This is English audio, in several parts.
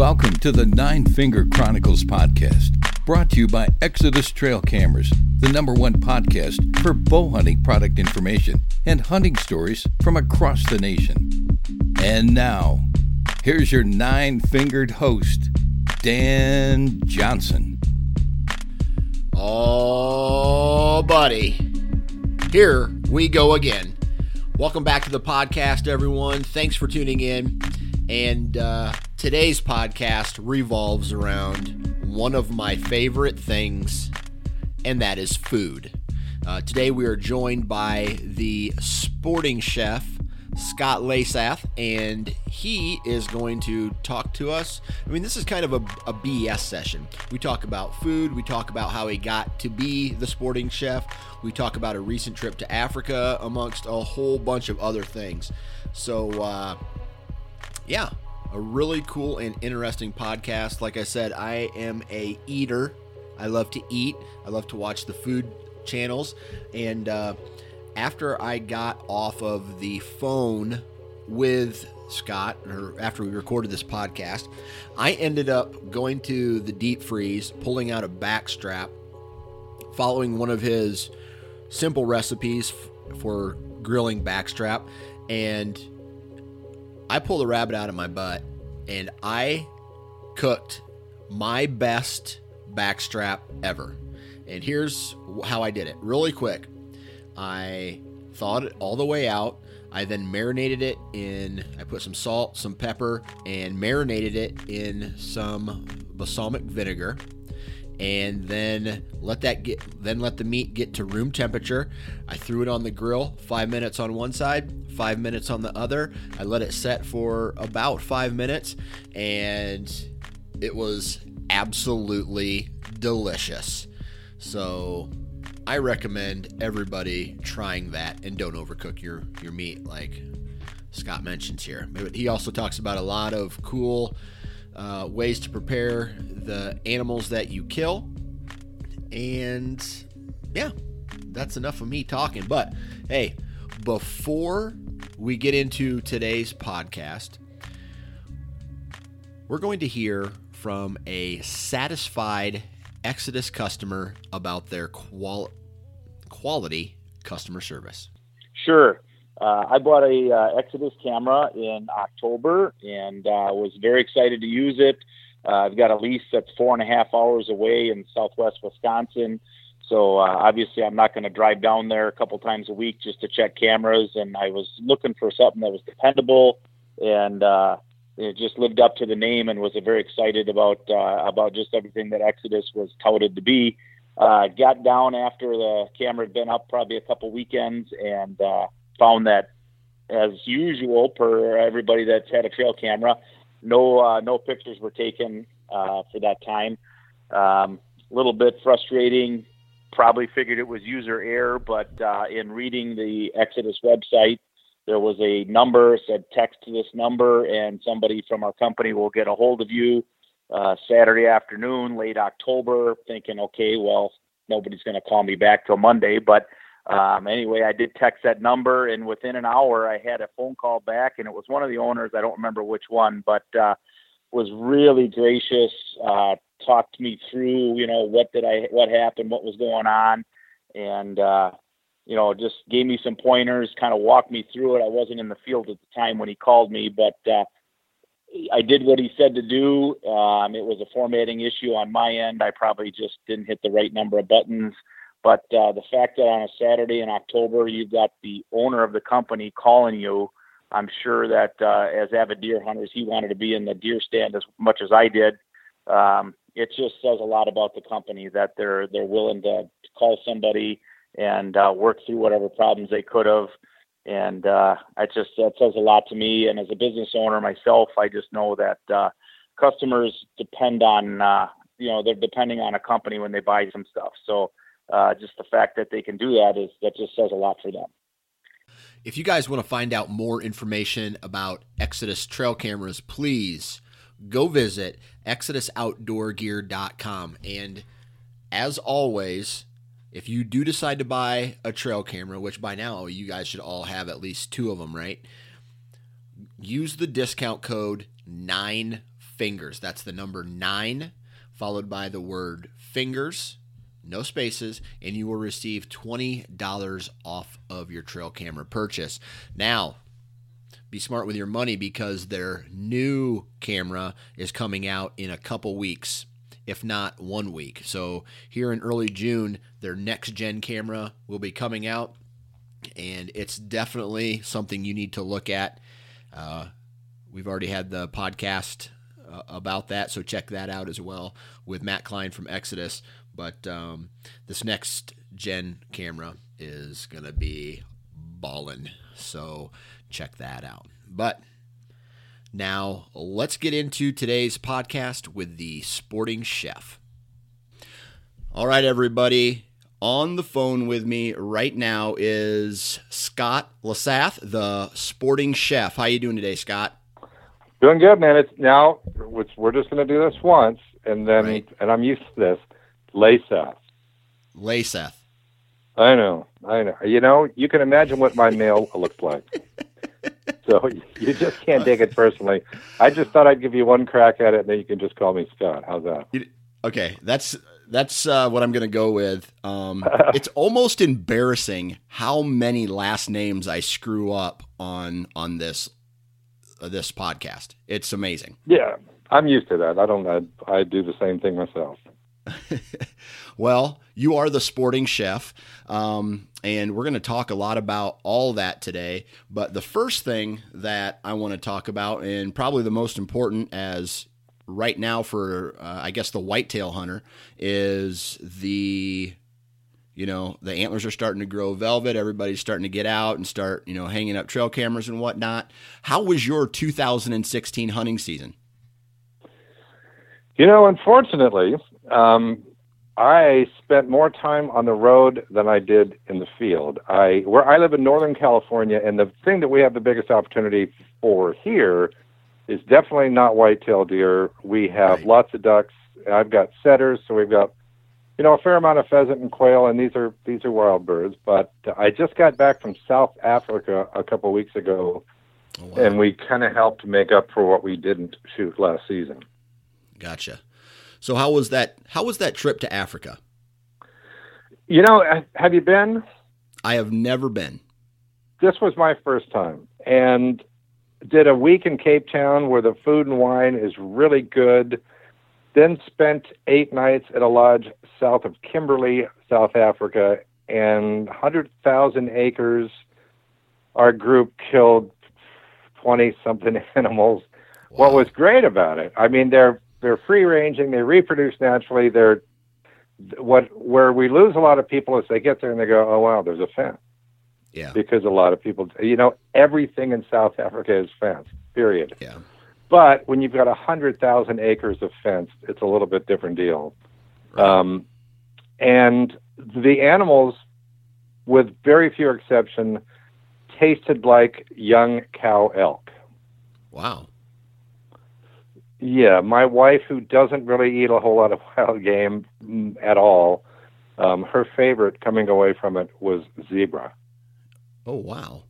Welcome to the Nine Finger Chronicles podcast, brought to you by Exodus Trail Cameras, the number one podcast for bow hunting product information and hunting stories from across the nation. And now, here's your nine fingered host, Dan Johnson. Oh, buddy. Here we go again. Welcome back to the podcast, everyone. Thanks for tuning in. And uh, today's podcast revolves around one of my favorite things, and that is food. Uh, today we are joined by the sporting chef, Scott Leysath, and he is going to talk to us. I mean, this is kind of a, a, BS session. We talk about food, we talk about how he got to be the sporting chef, we talk about a recent trip to Africa, amongst a whole bunch of other things. So, uh, yeah, a really cool and interesting podcast. Like I said, I am a eater. I love to eat. I love to watch the food channels. And uh, after I got off of the phone with Scott, or after we recorded this podcast, I ended up going to the deep freeze, pulling out a backstrap, following one of his simple recipes for grilling backstrap, and I pulled a rabbit out of my butt and I cooked my best backstrap ever. And here's how I did it really quick. I thawed it all the way out. I then marinated it in, I put some salt, some pepper, and marinated it in some balsamic vinegar and then let that get then let the meat get to room temperature. I threw it on the grill five minutes on one side five minutes on the other. I let it set for about five minutes and it was absolutely delicious. So i recommend everybody trying that and don't overcook your your meat like scott mentions here. He also talks about a lot of cool uh, ways to prepare the animals that you kill. And yeah, that's enough of me talking. But hey, before we get into today's podcast, we're going to hear from a satisfied Exodus customer about their qual- quality customer service. Sure. Uh, I bought a uh, Exodus camera in October and uh, was very excited to use it. Uh, I've got a lease that's four and a half hours away in Southwest Wisconsin, so uh, obviously I'm not going to drive down there a couple times a week just to check cameras. And I was looking for something that was dependable and uh, it just lived up to the name, and was very excited about about just everything that Exodus was touted to be. got down after the camera had been up probably a couple weekends and found that, as usual, per everybody that's had a trail camera, no uh, no pictures were taken uh, for that time. A um, little bit frustrating. Probably figured it was user error, but uh, in reading the Exodus website, there was a number said text to this number, and somebody from our company will get a hold of you uh, Saturday afternoon, late October. Thinking, okay, well, nobody's going to call me back till Monday, but um, anyway, I did text that number, and within an hour, I had a phone call back, and it was one of the owners. I don't remember which one, but uh, was really gracious. Uh, talked me through, you know, what did I, what happened, what was going on, and uh, you know, just gave me some pointers, kind of walked me through it. I wasn't in the field at the time when he called me, but uh, I did what he said to do. Um, it was a formatting issue on my end. I probably just didn't hit the right number of buttons. But uh, the fact that on a Saturday in October you've got the owner of the company calling you, I'm sure that uh, as avid deer hunters, he wanted to be in the deer stand as much as I did. Um, it just says a lot about the company that they're they're willing to call somebody and uh, work through whatever problems they could have. And uh, I just that says a lot to me. And as a business owner myself, I just know that uh, customers depend on uh, you know they're depending on a company when they buy some stuff. So uh, just the fact that they can do that is that just says a lot for them. If you guys want to find out more information about Exodus trail cameras, please go visit exodusoutdoorgear.com. And as always, if you do decide to buy a trail camera, which by now you guys should all have at least two of them, right? Use the discount code nine fingers. That's the number nine, followed by the word fingers, no spaces, and you will receive $20 off of your trail camera purchase. Now, be smart with your money because their new camera is coming out in a couple weeks, if not one week. So, here in early June, their next gen camera will be coming out, and it's definitely something you need to look at. Uh, we've already had the podcast uh, about that, so check that out as well with Matt Klein from Exodus. But um, this next gen camera is going to be ballin'. So check that out. But now let's get into today's podcast with the sporting chef. All right, everybody. On the phone with me right now is Scott Leysath, the sporting chef. How you doing today, Scott? Doing good, man. It's now which we're just going to do this once, and then right. and I'm used to this. Leysath. Leysath. I know, I know. You know, you can imagine what my mail looks like. so you just can't take it personally. I just thought I'd give you one crack at it, and then you can just call me Scott. How's that? Okay, that's that's uh, what I'm going to go with. Um, it's almost embarrassing how many last names I screw up on on this uh, this podcast. It's amazing. Yeah, I'm used to that. I don't. I, I do the same thing myself. well, you are the sporting chef, um, and we're going to talk a lot about all that today. But the first thing that I want to talk about, and probably the most important as right now for, uh, I guess, the whitetail hunter, is the you know the antlers are starting to grow velvet everybody's starting to get out and start you know hanging up trail cameras and whatnot how was your 2016 hunting season you know unfortunately um, I spent more time on the road than I did in the field. I where I live in Northern California, and the thing that we have the biggest opportunity for here is definitely not whitetail deer. We have right. lots of ducks. I've got setters, so we've got you know a fair amount of pheasant and quail, and these are these are wild birds. But I just got back from South Africa a couple of weeks ago, oh, wow. and we kind of helped make up for what we didn't shoot last season. Gotcha. So how was that? How was that trip to Africa? You know, uh, have you been? I have never been. This was my first time, and did a week in Cape Town where the food and wine is really good. Then spent eight nights at a lodge south of Kimberley, South Africa, and 100,000 acres. Our group killed 20 something animals. Wow. What was great about it, I mean, they're they're free ranging, they reproduce naturally. They're what where we lose a lot of people is they get there and they go, oh wow, there's a fence. Yeah. Because a lot of people, you know, everything in South Africa is fenced. Period. Yeah. But when you've got a hundred thousand acres of fence, it's a little bit different deal. Right. Um, and the animals, with very few exception, tasted like young cow elk. Wow. Yeah, my wife, who doesn't really eat a whole lot of wild game at all, um, her favorite coming away from it was zebra. Oh wow!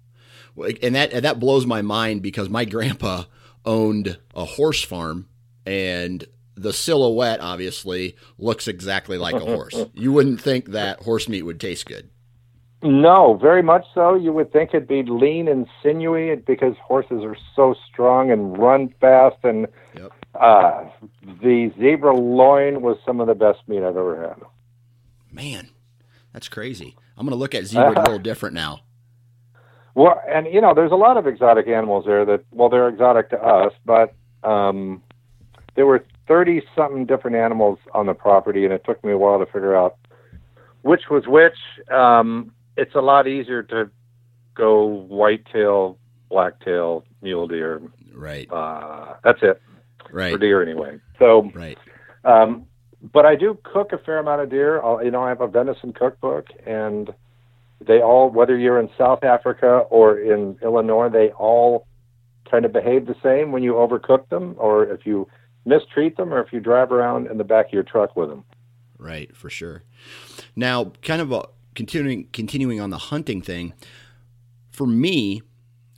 And that and that blows my mind because my grandpa owned a horse farm, and the silhouette obviously looks exactly like a horse. you wouldn't think that horse meat would taste good. No, very much so. You would think it'd be lean and sinewy because horses are so strong and run fast. And Yep. Uh, the zebra loin was some of the best meat I've ever had. Man, that's crazy. I'm going to look at zebra a little different now. Well, and you know, there's a lot of exotic animals there that, well, they're exotic to us, but um, there were 30 something different animals on the property, and it took me a while to figure out which was which. Um, it's a lot easier to go whitetail, blacktail, mule deer. Right. Uh, that's it Right. for deer anyway. So, Right. um, but I do cook a fair amount of deer. I'll, you know, I have a venison cookbook, and they all, whether you're in South Africa or in Illinois, they all kind of behave the same when you overcook them, or if you mistreat them, or if you drive around in the back of your truck with them. Right, for sure. Now, kind of a, continuing continuing on the hunting thing. For me,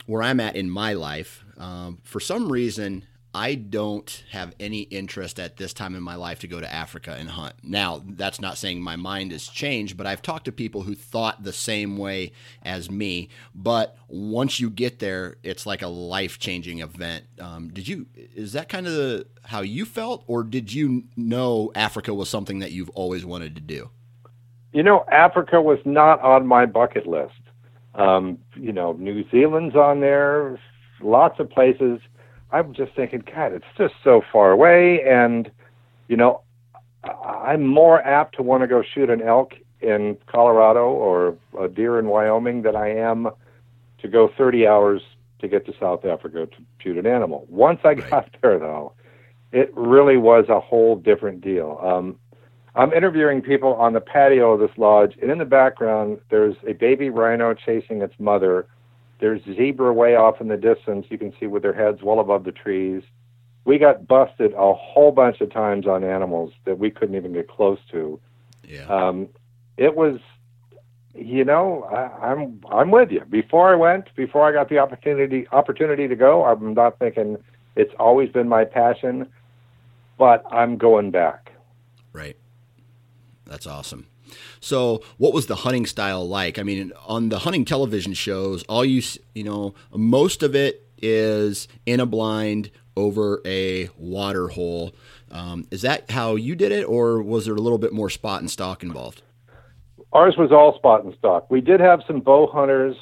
where I'm at in my life, um, for some reason, I don't have any interest at this time in my life to go to Africa and hunt. Now, that's not saying my mind has changed, but I've talked to people who thought the same way as me. But once you get there, it's like a life changing event. Um, did you? Is that kind of the, how you felt, or did you know Africa was something that you've always wanted to do? You know, Africa was not on my bucket list. Um, you know, New Zealand's on there, lots of places. I'm just thinking, God, it's just so far away. And, you know, I- I'm more apt to want to go shoot an elk in Colorado or a deer in Wyoming than I am to go 30 hours to get to South Africa to shoot an animal. Once I got there, though, it really was a whole different deal. Um, I'm interviewing people on the patio of this lodge, and in the background, there's a baby rhino chasing its mother. There's zebra way off in the distance. You can see with their heads well above the trees. We got busted a whole bunch of times on animals that we couldn't even get close to. Yeah. Um, it was, you know, I, I'm I'm with you. Before I went, before I got the opportunity opportunity to go, I'm not thinking it's always been my passion, but I'm going back. Right. That's awesome. So, what was the hunting style like? I mean, on the hunting television shows, all you you know, most of it is in a blind over a water hole. Um, is that how you did it, or was there a little bit more spot and stock involved? Ours was all spot and stock. We did have some bow hunters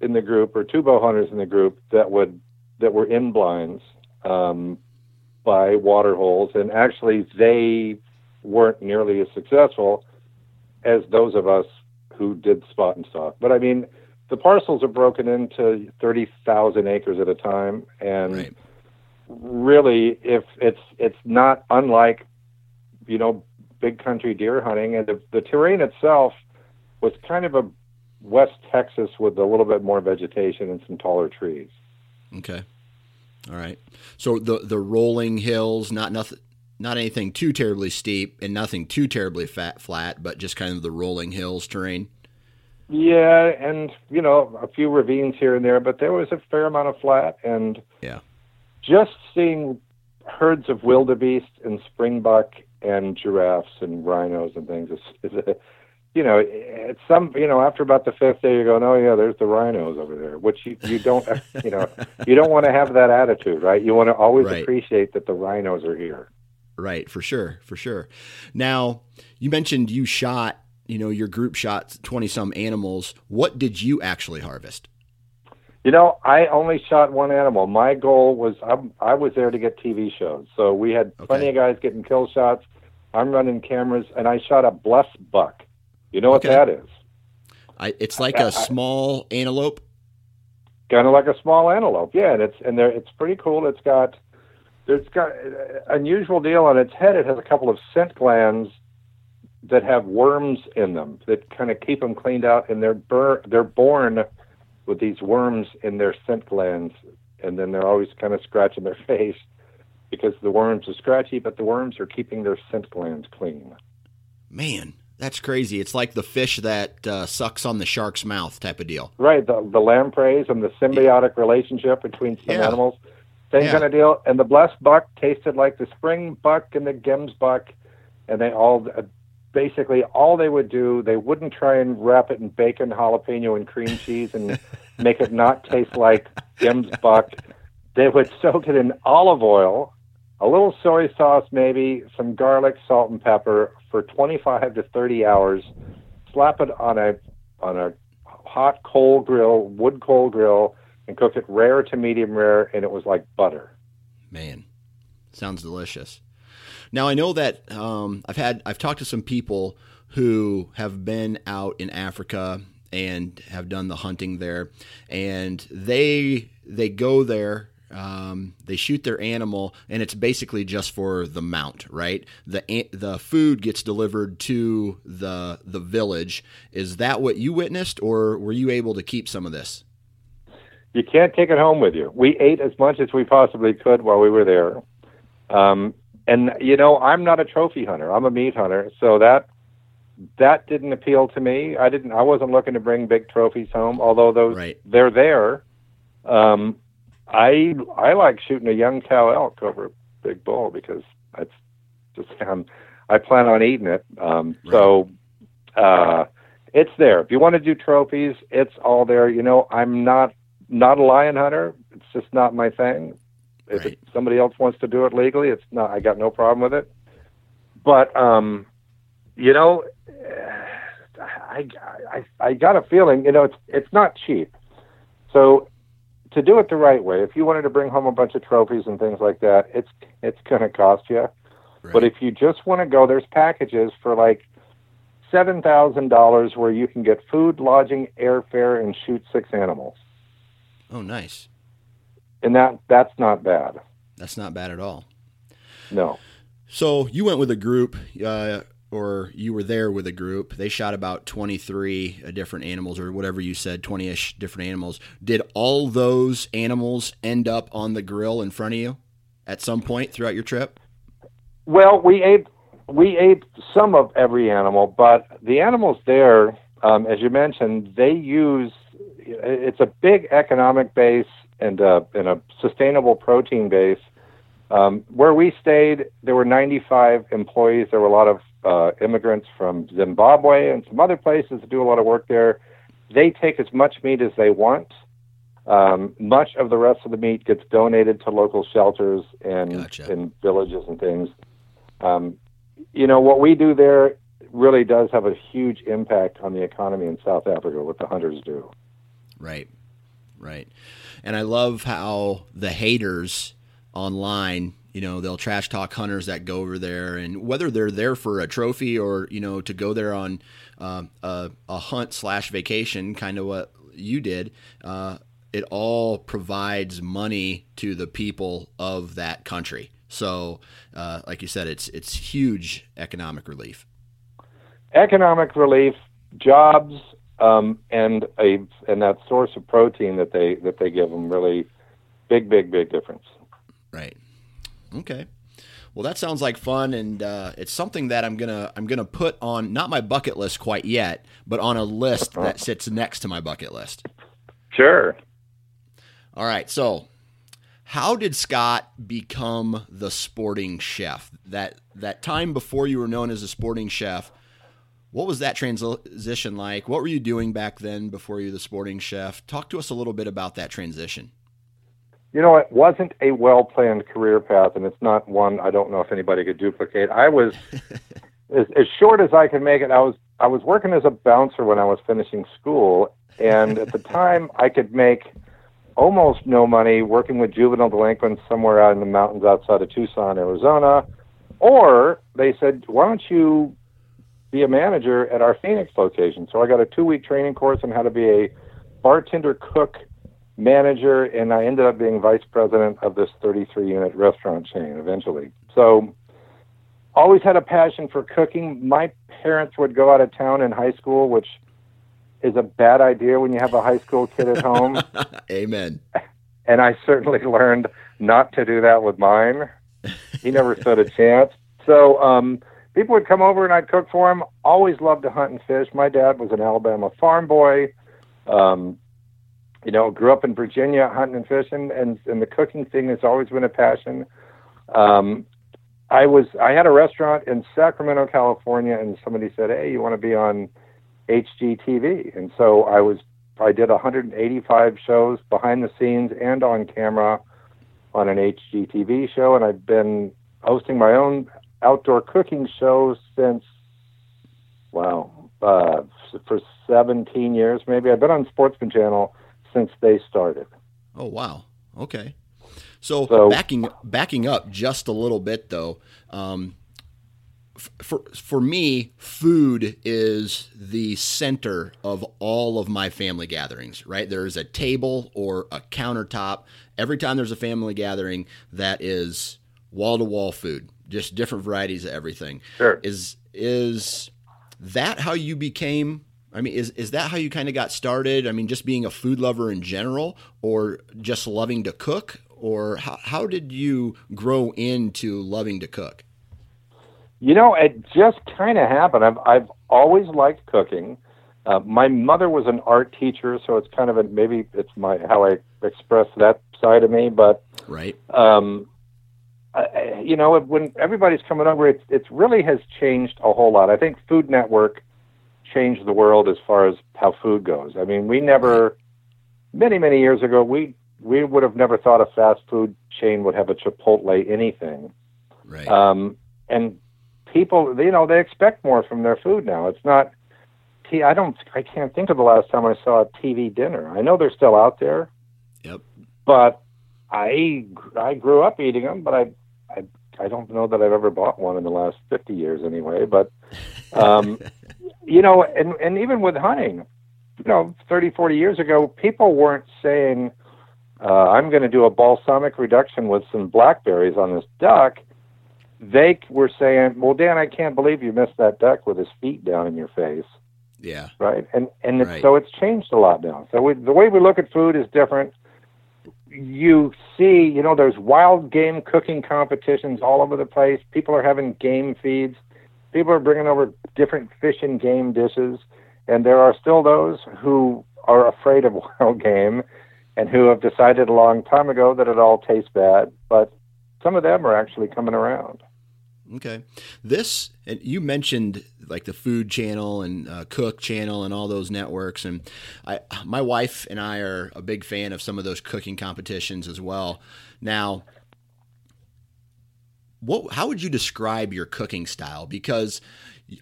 in the group, or two bow hunters in the group that would that were in blinds um, by water holes, and actually they weren't nearly as successful as those of us who did spot and stock. But I mean, the parcels are broken into thirty thousand acres at a time, and Right. really, if it's it's not unlike, you know, big country deer hunting, and the, the terrain itself was kind of a West Texas with a little bit more vegetation and some taller trees. Okay. All right. So the the rolling hills, not nothing, not anything too terribly steep, and nothing too terribly fat flat, but just kind of the rolling hills terrain. Yeah, and you know, a few ravines here and there, but there was a fair amount of flat, and Yeah. just seeing herds of wildebeest and springbuck and giraffes and rhinos and things is, is a, you know, it's some, you know, after about the fifth day, you're going, oh yeah, there's the rhinos over there, which you, you don't, you know, you don't want to have that attitude, right? You want to always Right. appreciate that the rhinos are here. Right, for sure, for sure. Now, you mentioned you shot, you know, your group shot 20 some animals. What did you actually harvest? You know, I only shot one animal. My goal was I'm, I was there to get TV shows, so we had plenty Okay. of guys getting kill shots. I'm running cameras, and I shot a blesbuck. You know what Okay. that is? I, it's like a small antelope. kind of like a small antelope. Yeah, and it's and there it's pretty cool. It's got it's got uh, unusual deal on its head. It has a couple of scent glands that have worms in them that kind of keep them cleaned out, and they're bur- they're born with these worms in their scent glands, and then they're always kind of scratching their face because the worms are scratchy, but the worms are keeping their scent glands clean. Man, that's crazy. It's like the fish that uh, sucks on the shark's mouth type of deal. Right, the the lampreys and the symbiotic relationship between some Yeah. animals, same Yeah. kind of deal. And the blesbuck tasted like the spring buck and the gemsbuck, and they all uh, basically all they would do. They wouldn't try and wrap it in bacon, jalapeno, and cream cheese and make it not taste like Jim's Buck. They would soak it in olive oil, a little soy sauce, maybe some garlic, salt, and pepper for 25 to 30 hours. Slap it on a on a hot coal grill, wood coal grill, and cook it rare to medium rare, and it was like butter. Man, sounds delicious. Now I know that um, I've had I've talked to some people who have been out in Africa and have done the hunting there, and they they go there. Um, they shoot their animal, and it's basically just for the mount, right? the The food gets delivered to the the village. Is that what you witnessed, or were you able to keep some of this? You can't take it home with you. We ate as much as we possibly could while we were there. Um, and you know, I'm not a trophy hunter. I'm a meat hunter, so that that didn't appeal to me. I didn't. I wasn't looking to bring big trophies home, although those right. they're there. Um, I I like shooting a young cow elk over a big bull because that's just I'm, I plan on eating it. Um, right. So uh, it's there. If you want to do trophies, it's all there. You know, I'm not not a lion hunter. It's just not my thing. If right. it, somebody else wants to do it legally, it's not. I got no problem with it. But um, you know, I, I I got a feeling. You know, it's it's not cheap. So to do it the right way, if you wanted to bring home a bunch of trophies and things like that, it's it's going to cost you. Right. But if you just want to go, there's packages for like seven thousand dollars where you can get food, lodging, airfare, and shoot six animals. Oh, nice and that that's not bad. That's not bad at all. No. So you went with a group, uh, or you were there with a group. They shot about twenty three uh, different animals, or whatever you said, twenty ish different animals. Did all those animals end up on the grill in front of you at some point throughout your trip? Well, we ate we ate some of every animal, but the animals there, um, as you mentioned, they use it's a big economic base and uh, and a sustainable protein base. Um, where we stayed, there were 95 employees. There were a lot of uh, immigrants from Zimbabwe and some other places that do a lot of work there. They take as much meat as they want. Um, much of the rest of the meat gets donated to local shelters and gotcha. and villages and things. Um, you know what we do there really does have a huge impact on the economy in South Africa. What the hunters do. Right, right. And I love how the haters online, you know, they'll trash talk hunters that go over there, and whether they're there for a trophy or you know to go there on uh, a, a, hunt slash vacation, kind of what you did. Uh, it all provides money to the people of that country. So, uh, like you said, it's it's huge economic relief. Economic relief, jobs, um, and a and that source of protein that they that they give them really big big big difference. Right. Okay. Well, that sounds like fun, and uh, it's something that I'm gonna I'm gonna put on not my bucket list quite yet, but on a list that sits next to my bucket list. Sure. All right. So, how did Scott become the sporting chef? That that time before you were known as a sporting chef, what was that transition like? What were you doing back then before you were the sporting chef? Talk to us a little bit about that transition. You know, it wasn't a well planned career path, and it's not one I don't know if anybody could duplicate. I was as, as short as I could make it. I was I was working as a bouncer when I was finishing school, and at the time I could make almost no money working with juvenile delinquents somewhere out in the mountains outside of Tucson, Arizona. Or they said, why don't you be a manager at our Phoenix location. So I got a two week training course on how to be a bartender, cook, manager, and I ended up being vice president of this 33 unit restaurant chain eventually. So always had a passion for cooking. My parents would go out of town in high school, which is a bad idea when you have a high school kid at home. Amen. And I certainly learned not to do that with mine. He never stood a chance. So, um, people would come over and I'd cook for them. Always loved to hunt and fish. My dad was an Alabama farm boy. Um, you know, grew up in Virginia hunting and fishing, and and the cooking thing has always been a passion. Um, I was I had a restaurant in Sacramento, California, and somebody said, "Hey, you want to be on HGTV?" And so I was I did 185 shows behind the scenes and on camera on an HGTV show, and I've been hosting my own outdoor cooking show since wow uh, for 17 years maybe. I've been on Sportsman Channel since they started. Oh wow! Okay. So, so, backing backing up just a little bit though, um, for for me, food is the center of all of my family gatherings. Right, there's a table or a countertop every time there's a family gathering that is wall to wall food, just different varieties of everything. Sure. Is is that how you became I mean, is is that how you kind of got started? I mean, just being a food lover in general, or just loving to cook, or how, how did you grow into loving to cook? You know, it just kind of happened. I've I've always liked cooking. Uh, my mother was an art teacher, so it's kind of a maybe it's my how I express that side of me. But right, um, I, you know, when everybody's coming over, it it really has changed a whole lot. I think Food Network changed the world as far as how food goes. I mean, we never many many years ago we we would have never thought a fast food chain would have a Chipotle anything. Right. Um, and people, you know, they expect more from their food now. It's not. I don't. I can't think of the last time I saw a TV dinner. I know they're still out there. Yep. But I I grew up eating them, but I I I don't know that I've ever bought one in the last fifty years anyway. But um, you know, and and even with hunting, you know, 30, 40 years ago, people weren't saying uh, I'm going to do a balsamic reduction with some blackberries on this duck, they were saying, "Well, Dan, I can't believe you missed that duck with his feet down in your face." Yeah. Right. And and right. It's, so it's changed a lot now. So we, the way we look at food is different. You see, you know, there's wild game cooking competitions all over the place. People are having game feeds. People are bringing over different fish and game dishes, and there are still those who are afraid of wild game and who have decided a long time ago that it all tastes bad, but some of them are actually coming around. Okay, this and you mentioned like the Food Channel and uh, Cook Channel and all those networks, and I, my wife and I are a big fan of some of those cooking competitions as well. Now, what how would you describe your cooking style? Because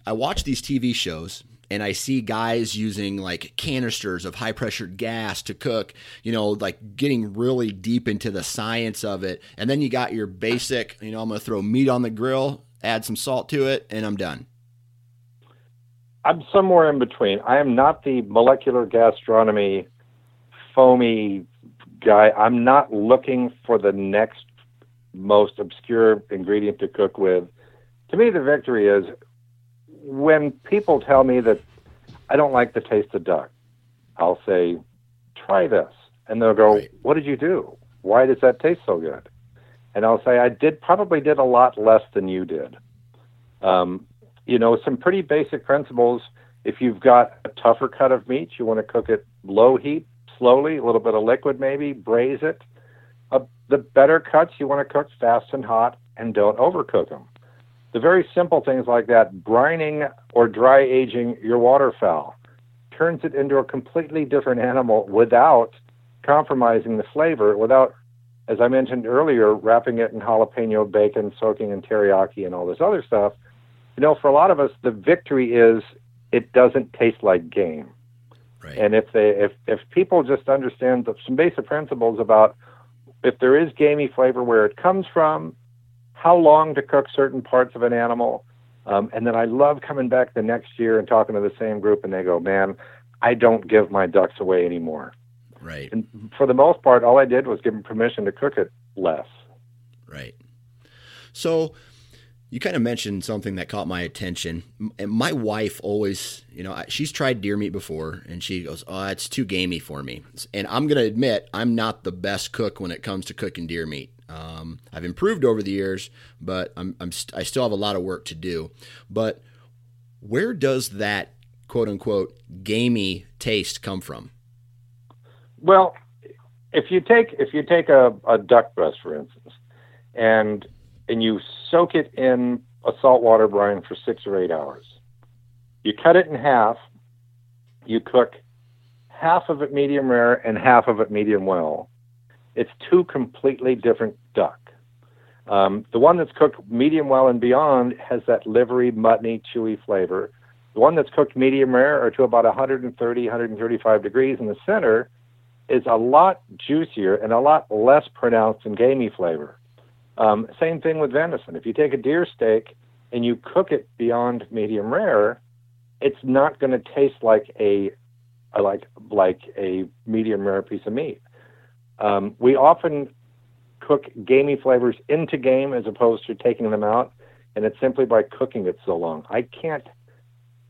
I watch these TV shows and I see guys using like canisters of high pressure gas to cook, you know, like getting really deep into the science of it. And then you got your basic, you know, I'm going to throw meat on the grill, add some salt to it, and I'm done. I'm somewhere in between. I am not the molecular gastronomy foamy guy. I'm not looking for the next most obscure ingredient to cook with. To me, the victory is when people tell me that I don't like the taste of duck, I'll say, try this. And they'll go, right. what did you do? Why does that taste so good? And I'll say, I did probably did a lot less than you did. Um, you know, some pretty basic principles. If you've got a tougher cut of meat, you want to cook it low heat, slowly, a little bit of liquid maybe, braise it. Uh, the better cuts, you want to cook fast and hot and don't overcook them the very simple things like that, brining or dry aging your waterfowl turns it into a completely different animal without compromising the flavor, without, as I mentioned earlier, wrapping it in jalapeno bacon, soaking in teriyaki, and all this other stuff. You know, for a lot of us, the victory is it doesn't taste like game. Right. And if they if if people just understand the, some basic principles about if there is gamey flavor where it comes from, how long to cook certain parts of an animal. Um, and then I love coming back the next year and talking to the same group, and they go, "Man, I don't give my ducks away anymore." Right. And for the most part, all I did was give them permission to cook it less. Right. So you kind of mentioned something that caught my attention. And my wife always, you know, she's tried deer meat before and she goes, Oh, it's too gamey for me. And I'm going to admit, I'm not the best cook when it comes to cooking deer meat. Um, I've improved over the years, but I'm, I'm st- I still have a lot of work to do. But where does that quote unquote gamey taste come from? Well, if you take if you take a, a duck breast, for instance, and and you soak it in a saltwater brine for six or eight hours. You cut it in half. You cook half of it medium rare and half of it medium well. It's two completely different duck. Um, the one that's cooked medium well and beyond has that livery, muttony, chewy flavor. The one that's cooked medium rare or to about 130, 135 degrees in the center is a lot juicier and a lot less pronounced and gamey flavor. Um, same thing with venison. If you take a deer steak and you cook it beyond medium rare, it's not going to taste like a, like like a medium rare piece of meat. Um, we often cook gamey flavors into game as opposed to taking them out, and it's simply by cooking it so long. I can't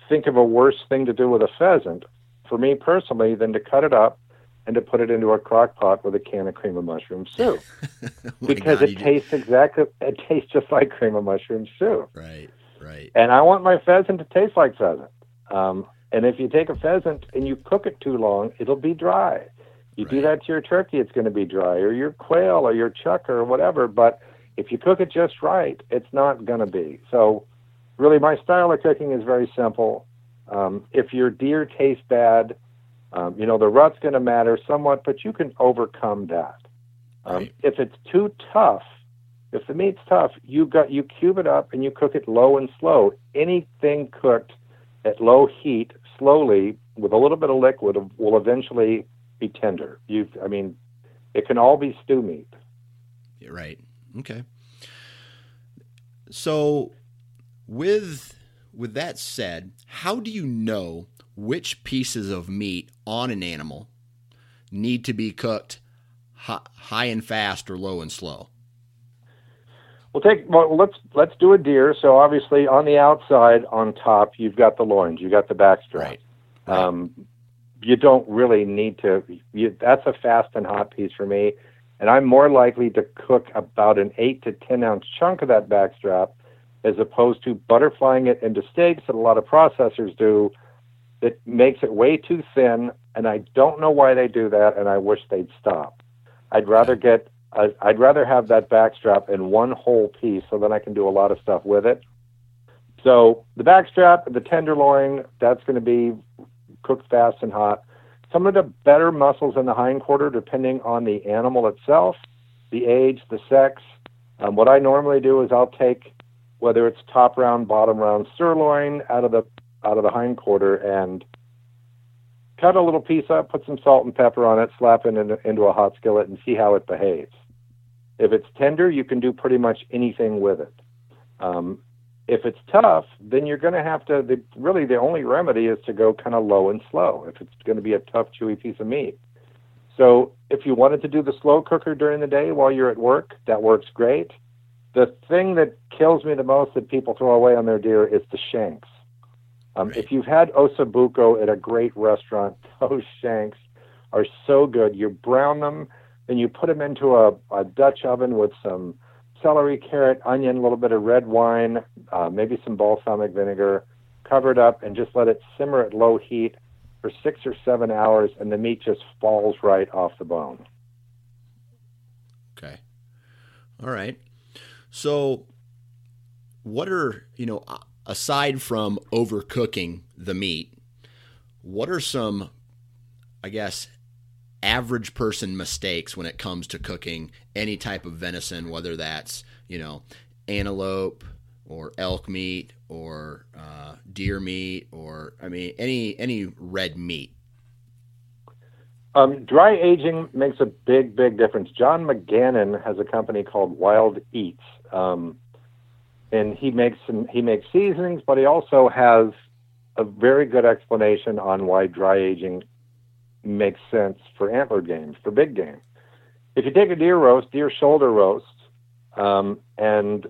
think of a worse thing to do with a pheasant, for me personally, than to cut it up and to put it into a crock pot with a can of cream of mushroom soup because God, it tastes exactly it tastes just like cream of mushroom soup. Right, right. And I want my pheasant to taste like pheasant. Um, and if you take a pheasant and you cook it too long, it'll be dry. You do that to your turkey, it's going to be dry, or your quail, or your chuck, or whatever. But if you cook it just right, it's not going to be. So, really, my style of cooking is very simple. Um, if your deer tastes bad, um, you know the rut's going to matter somewhat, but you can overcome that. Um, Right. If it's too tough, if the meat's tough, you got you cube it up and you cook it low and slow. Anything cooked at low heat slowly with a little bit of liquid will eventually be tender. You, I mean, it can all be stew meat. Right. Okay. So with with that said, how do you know which pieces of meat on an animal need to be cooked hi- high and fast or low and slow? We'll take well, let's let's do a deer. So obviously on the outside, on top, you've got the loins, you've got the backstrap. Right. Um, you don't really need to. You, that's a fast and hot piece for me, and I'm more likely to cook about an eight to ten ounce chunk of that backstrap, as opposed to butterflying it into steaks that a lot of processors do. That makes it way too thin, and I don't know why they do that, and I wish they'd stop. I'd rather get. I- I'd rather have that backstrap in one whole piece, so then I can do a lot of stuff with it. So the backstrap, the tenderloin, that's going to be cooked fast and hot. Some of the better muscles in the hindquarter, depending on the animal itself, the age, the sex. Um, what I normally do is I'll take whether it's top round, bottom round sirloin out of the out of the hindquarter and cut a little piece up, put some salt and pepper on it, slap it into, into a hot skillet, and see how it behaves. If it's tender, you can do pretty much anything with it. Um, if it's tough, then you're going to have to. The, really, the only remedy is to go kind of low and slow. If it's going to be a tough, chewy piece of meat. So, if you wanted to do the slow cooker during the day while you're at work, that works great. The thing that kills me the most that people throw away on their deer is the shanks. Um, Right. If you've had ossobuco at a great restaurant, those shanks are so good. You brown them, then you put them into a, a Dutch oven with some celery, carrot, onion, a little bit of red wine, uh, maybe some balsamic vinegar, cover it up, and just let it simmer at low heat for six or seven hours, and the meat just falls right off the bone. Okay. All right. So, what are, you know, aside from overcooking the meat, what are some, I guess, average person mistakes when it comes to cooking any type of venison, whether that's, you know, antelope or elk meat or uh, deer meat or, I mean, any any red meat? Um, dry aging makes a big, big difference. John McGannon has a company called Wild Eats, um, and he makes some. He makes seasonings, but he also has a very good explanation on why dry aging makes sense for antler game, for big game. If you take a deer roast, deer shoulder roast, um, and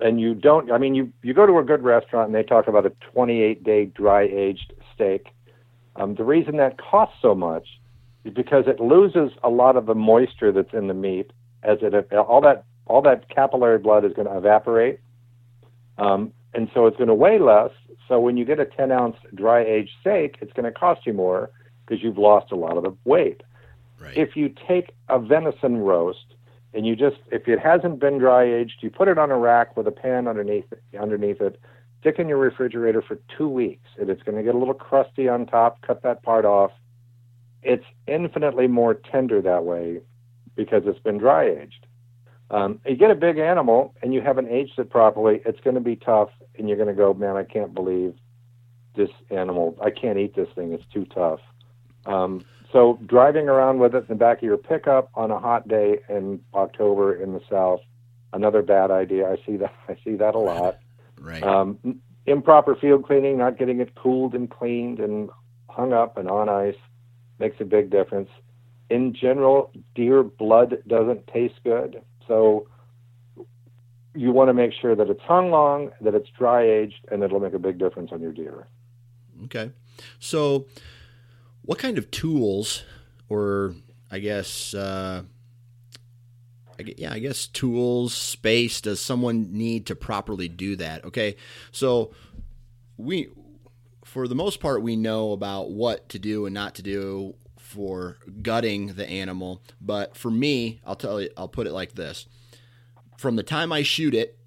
and you don't, I mean, you you go to a good restaurant and they talk about a 28 day dry aged steak. Um, the reason that costs so much is because it loses a lot of the moisture that's in the meat as it all that all that capillary blood is going to evaporate, um, and so it's going to weigh less. So when you get a 10 ounce dry aged steak, it's going to cost you more because you've lost a lot of the weight. Right. If you take a venison roast and you just if it hasn't been dry aged, you put it on a rack with a pan underneath underneath it, stick in your refrigerator for two weeks, and it's going to get a little crusty on top. Cut that part off. It's infinitely more tender that way because it's been dry aged. Um, you get a big animal and you haven't aged it properly, it's going to be tough, and you're going to go, man, I can't believe this animal. I can't eat this thing. It's too tough. Um, so driving around with it in the back of your pickup on a hot day in October in the South, another bad idea. I see that. I see that a lot. Right. Um, improper field cleaning, not getting it cooled and cleaned and hung up and on ice makes a big difference. In general, deer blood doesn't taste good. So you want to make sure that it's hung long, that it's dry aged, and it'll make a big difference on your deer. Okay. So, what kind of tools, or I guess, uh, I, yeah, I guess tools, space, does someone need to properly do that? Okay. So, we, for the most part, we know about what to do and not to do for gutting the animal. But for me, I'll tell you, I'll put it like this: from the time I shoot it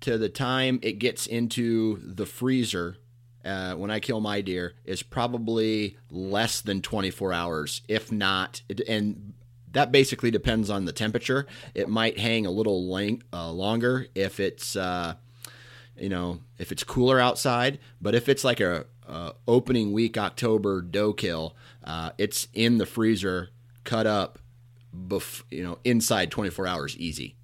to the time it gets into the freezer uh, when I kill my deer is probably less than 24 hours, if not, and that basically depends on the temperature. It might hang a little lang- uh, longer if it's, uh, you know, if it's cooler outside. But if it's like a, a opening week October doe kill, uh, it's in the freezer, cut up, bef- you know, inside 24 hours, easy.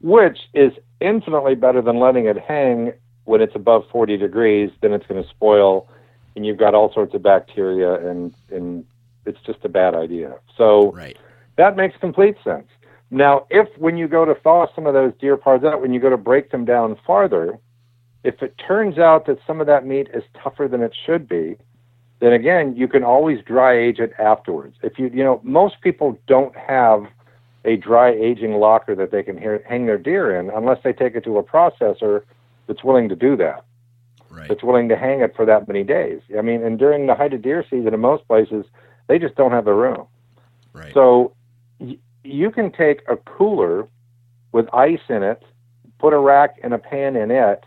Which is infinitely better than letting it hang when it's above 40 degrees. Then it's going to spoil, and you've got all sorts of bacteria, and and it's just a bad idea. So right. that makes complete sense. Now, if when you go to thaw some of those deer parts out, when you go to break them down farther, if it turns out that some of that meat is tougher than it should be, then again, you can always dry age it afterwards. If you, you know, most people don't have a dry aging locker that they can hang their deer in unless they take it to a processor that's willing to do that. Right. That's willing to hang it for that many days. I mean, and during the height of deer season in most places, they just don't have the room. Right. So y- you can take a cooler with ice in it, put a rack and a pan in it,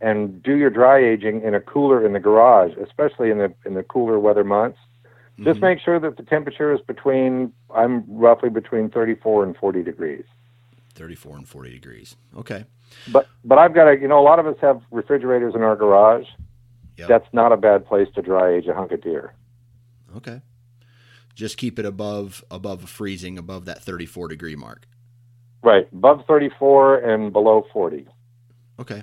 and do your dry aging in a cooler in the garage, especially in the in the cooler weather months. Just Mhm. make sure that the temperature is between I'm roughly between 34 and 40 degrees. 34 and 40 degrees. Okay. But but I've got a you know a lot of us have refrigerators in our garage. Yep. That's not a bad place to dry age a hunk of deer. Okay. Just keep it above above freezing, above that 34 degree mark. Right, above 34 and below 40. Okay.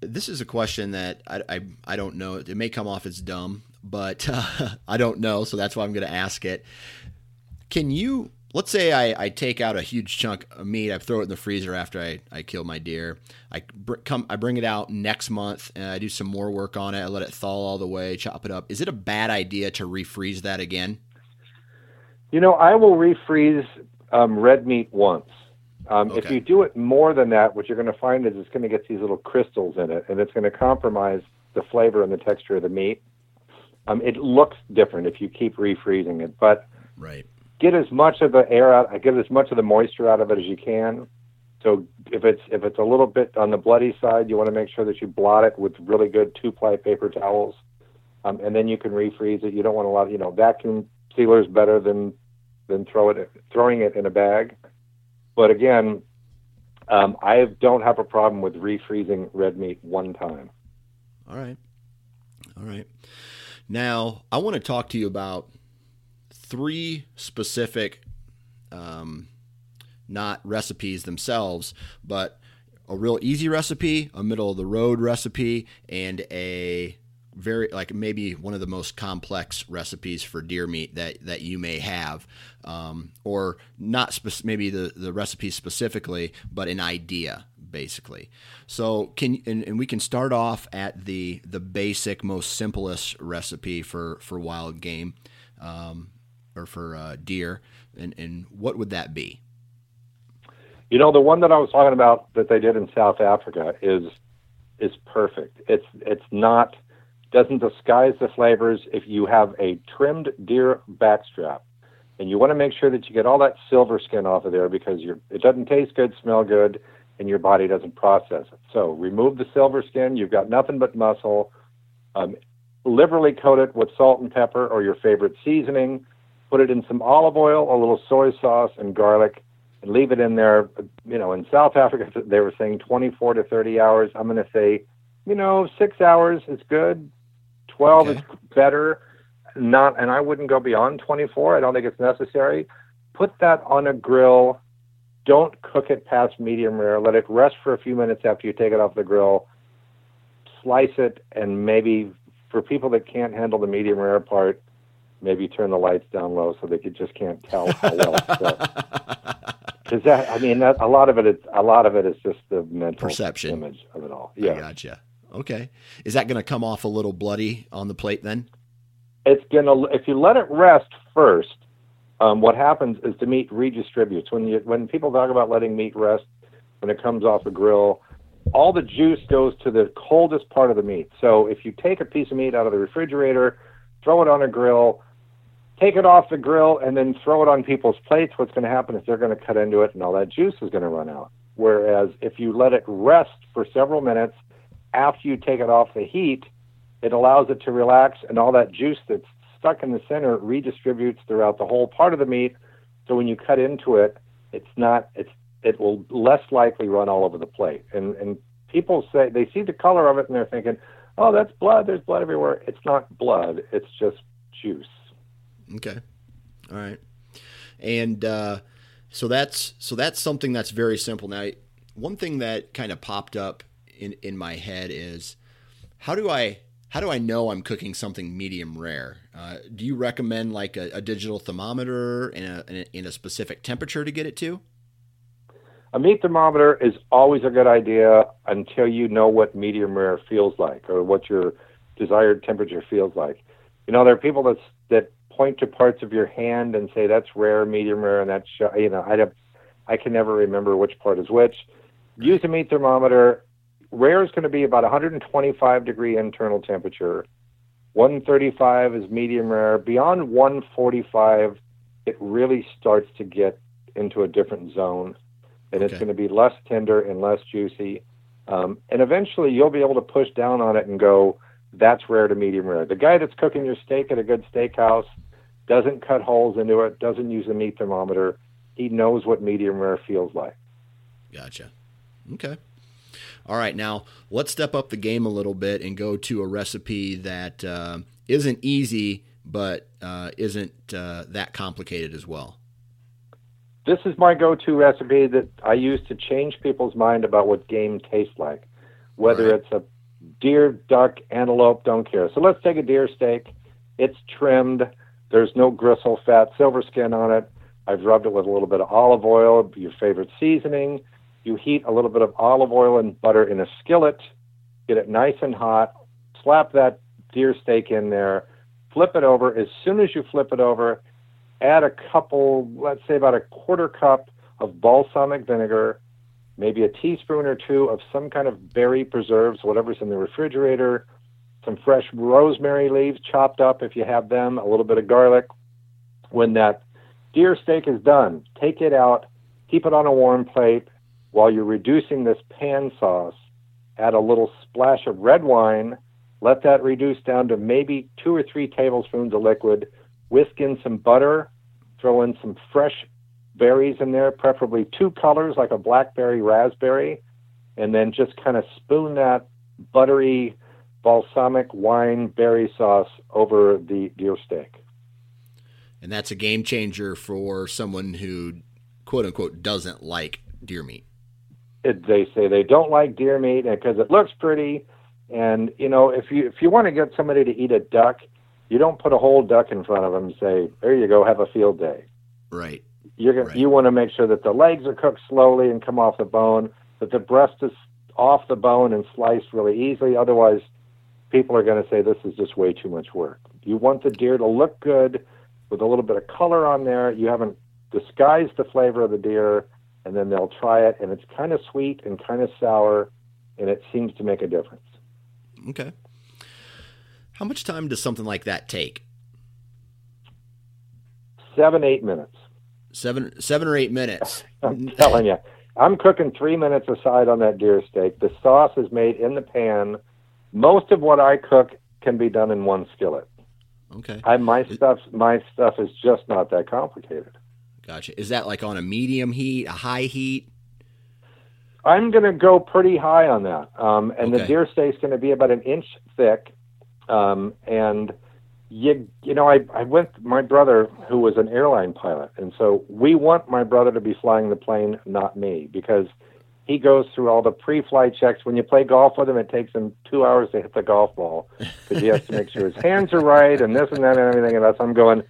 This is a question that I, I, I don't know. It may come off as dumb, but uh, I don't know, so that's why I'm going to ask it. Can you, let's say I, I take out a huge chunk of meat, I throw it in the freezer after I, I kill my deer. I br- come, I bring it out next month, and I do some more work on it. I let it thaw all the way, chop it up. Is it a bad idea to refreeze that again? You know, I will refreeze um, red meat once. Um, If you do it more than that, what you're going to find is it's going to get these little crystals in it, and it's going to compromise the flavor and the texture of the meat. Um, it looks different if you keep refreezing it, but Right. Get as much of the air out, get as much of the moisture out of it as you can. So if it's if it's a little bit on the bloody side, you want to make sure that you blot it with really good two ply paper towels, um, and then you can refreeze it. You don't want a lot, you know, vacuum sealer is better than than throw it throwing it in a bag. But again, um, I don't have a problem with refreezing red meat one time. All right. All right. Now, I want to talk to you about three specific, um, not recipes themselves, but a real easy recipe, a middle of the road recipe, and a very like maybe one of the most complex recipes for deer meat that that you may have, um, or not spec- maybe the the recipe specifically, but an idea basically. So can and, and we can start off at the the basic, most simplest recipe for for wild game, um, or for uh, deer, and and what would that be? You know, the one that I was talking about that they did in South Africa is is perfect. It's it's not doesn't disguise the flavors. If you have a trimmed deer backstrap, and you want to make sure that you get all that silver skin off of there because you it doesn't taste good, smell good, and your body doesn't process it. So remove the silver skin. You've got nothing but muscle. Um, liberally coat it with salt and pepper or your favorite seasoning. Put it in some olive oil, a little soy sauce, and garlic, and leave it in there. You know, in South Africa, they were saying 24 to 30 hours. I'm going to say, you know, six hours is good. 12 okay. is better not, and I wouldn't go beyond 24. I don't think it's necessary. Put that on a grill. Don't cook it past medium rare. Let it rest for a few minutes after you take it off the grill. Slice it, and maybe for people that can't handle the medium rare part, maybe turn the lights down low so they could just can't tell how well it's cooked. Because that, I mean, that, a lot of it is a lot of it is just the mental perception image of it all. Yeah, I gotcha. Okay, is that going to come off a little bloody on the plate then? it's gonna if you let it rest first. Um, what happens is the meat redistributes when you when people talk about letting meat rest when it comes off the grill. All the juice goes to the coldest part of the meat. So if you take a piece of meat out of the refrigerator, throw it on a grill, take it off the grill, and then throw it on people's plates, what's going to happen is they're going to cut into it and all that juice is going to run out. Whereas if you let it rest for several minutes after you take it off the heat, it allows it to relax, and all that juice that's stuck in the center redistributes throughout the whole part of the meat. So when you cut into it, it's not it's it will less likely run all over the plate. And and people say they see the color of it and they're thinking, oh, that's blood. There's blood everywhere. It's not blood. It's just juice. Okay. All right. And uh, so that's so that's something that's very simple. Now, one thing that kind of popped up in in my head is how do I how do I know I'm cooking something medium rare? Uh, do you recommend like a, a digital thermometer in a, in a specific temperature to get it to? A meat thermometer is always a good idea until you know what medium rare feels like or what your desired temperature feels like. You know, there are people that that point to parts of your hand and say that's rare, medium rare, and that's you know I have I can never remember which part is which. Use a meat thermometer Rare is going to be about 125 degree internal temperature. 135 is medium rare. Beyond 145, it really starts to get into a different zone, and okay. it's going to be less tender and less juicy. Um, and eventually, you'll be able to push down on it and go, "That's rare to medium rare." The guy that's cooking your steak at a good steakhouse doesn't cut holes into it, doesn't use a meat thermometer. He knows what medium rare feels like. Gotcha. Okay. All right, now let's step up the game a little bit and go to a recipe that uh, not easy, but uh, isn't uh, that complicated as well. This is my go-to recipe that I use to change people's mind about what game tastes like, whether right. it's a deer, duck, antelope, don't care. So let's take a deer steak. It's trimmed. There's no gristle, fat, silver skin on it. I've rubbed it with a little bit of olive oil, your favorite seasoning, you heat a little bit of olive oil and butter in a skillet, get it nice and hot, slap that deer steak in there, flip it over. As soon as you flip it over, add a couple, let's say about a quarter cup of balsamic vinegar, maybe a teaspoon or two of some kind of berry preserves, whatever's in the refrigerator, some fresh rosemary leaves chopped up if you have them, a little bit of garlic. When that deer steak is done, take it out, keep it on a warm plate, while you're reducing this pan sauce, add a little splash of red wine. Let that reduce down to maybe two or three tablespoons of liquid. Whisk in some butter. Throw in some fresh berries in there, preferably two colors like a blackberry raspberry. And then just kind of spoon that buttery balsamic wine berry sauce over the deer steak. And that's a game changer for someone who, quote unquote, doesn't like deer meat it, they say they don't like deer meat because it looks pretty. And you know, if you if you want to get somebody to eat a duck, you don't put a whole duck in front of them and say, "There you go, have a field day." Right. You're right. you want to make sure that the legs are cooked slowly and come off the bone, that the breast is off the bone and sliced really easily. Otherwise, people are going to say this is just way too much work. You want the deer to look good with a little bit of color on there. You haven't disguised the flavor of the deer and then they'll try it, and it's kind of sweet and kind of sour, and it seems to make a difference. Okay. How much time does something like that take? seven, eight minutes. Seven, seven or eight minutes. I'm telling you, I'm cooking three minutes aside on that deer steak. The sauce is made in the pan. Most of what I cook can be done in one skillet. Okay. I my stuff my stuff is just not that complicated. Gotcha. Is that like on a medium heat, a high heat? I'm going to go pretty high on that. Um, and Okay. the deer steak's going to be about an inch thick. Um, and you, you know, I, I went, my brother, who was an airline pilot. And so we want my brother to be flying the plane, not me, because he goes through all the pre flight checks. When you play golf with him, it takes him two hours to hit the golf ball because he has to make sure his hands are right and this and that and everything. And that's, I'm going,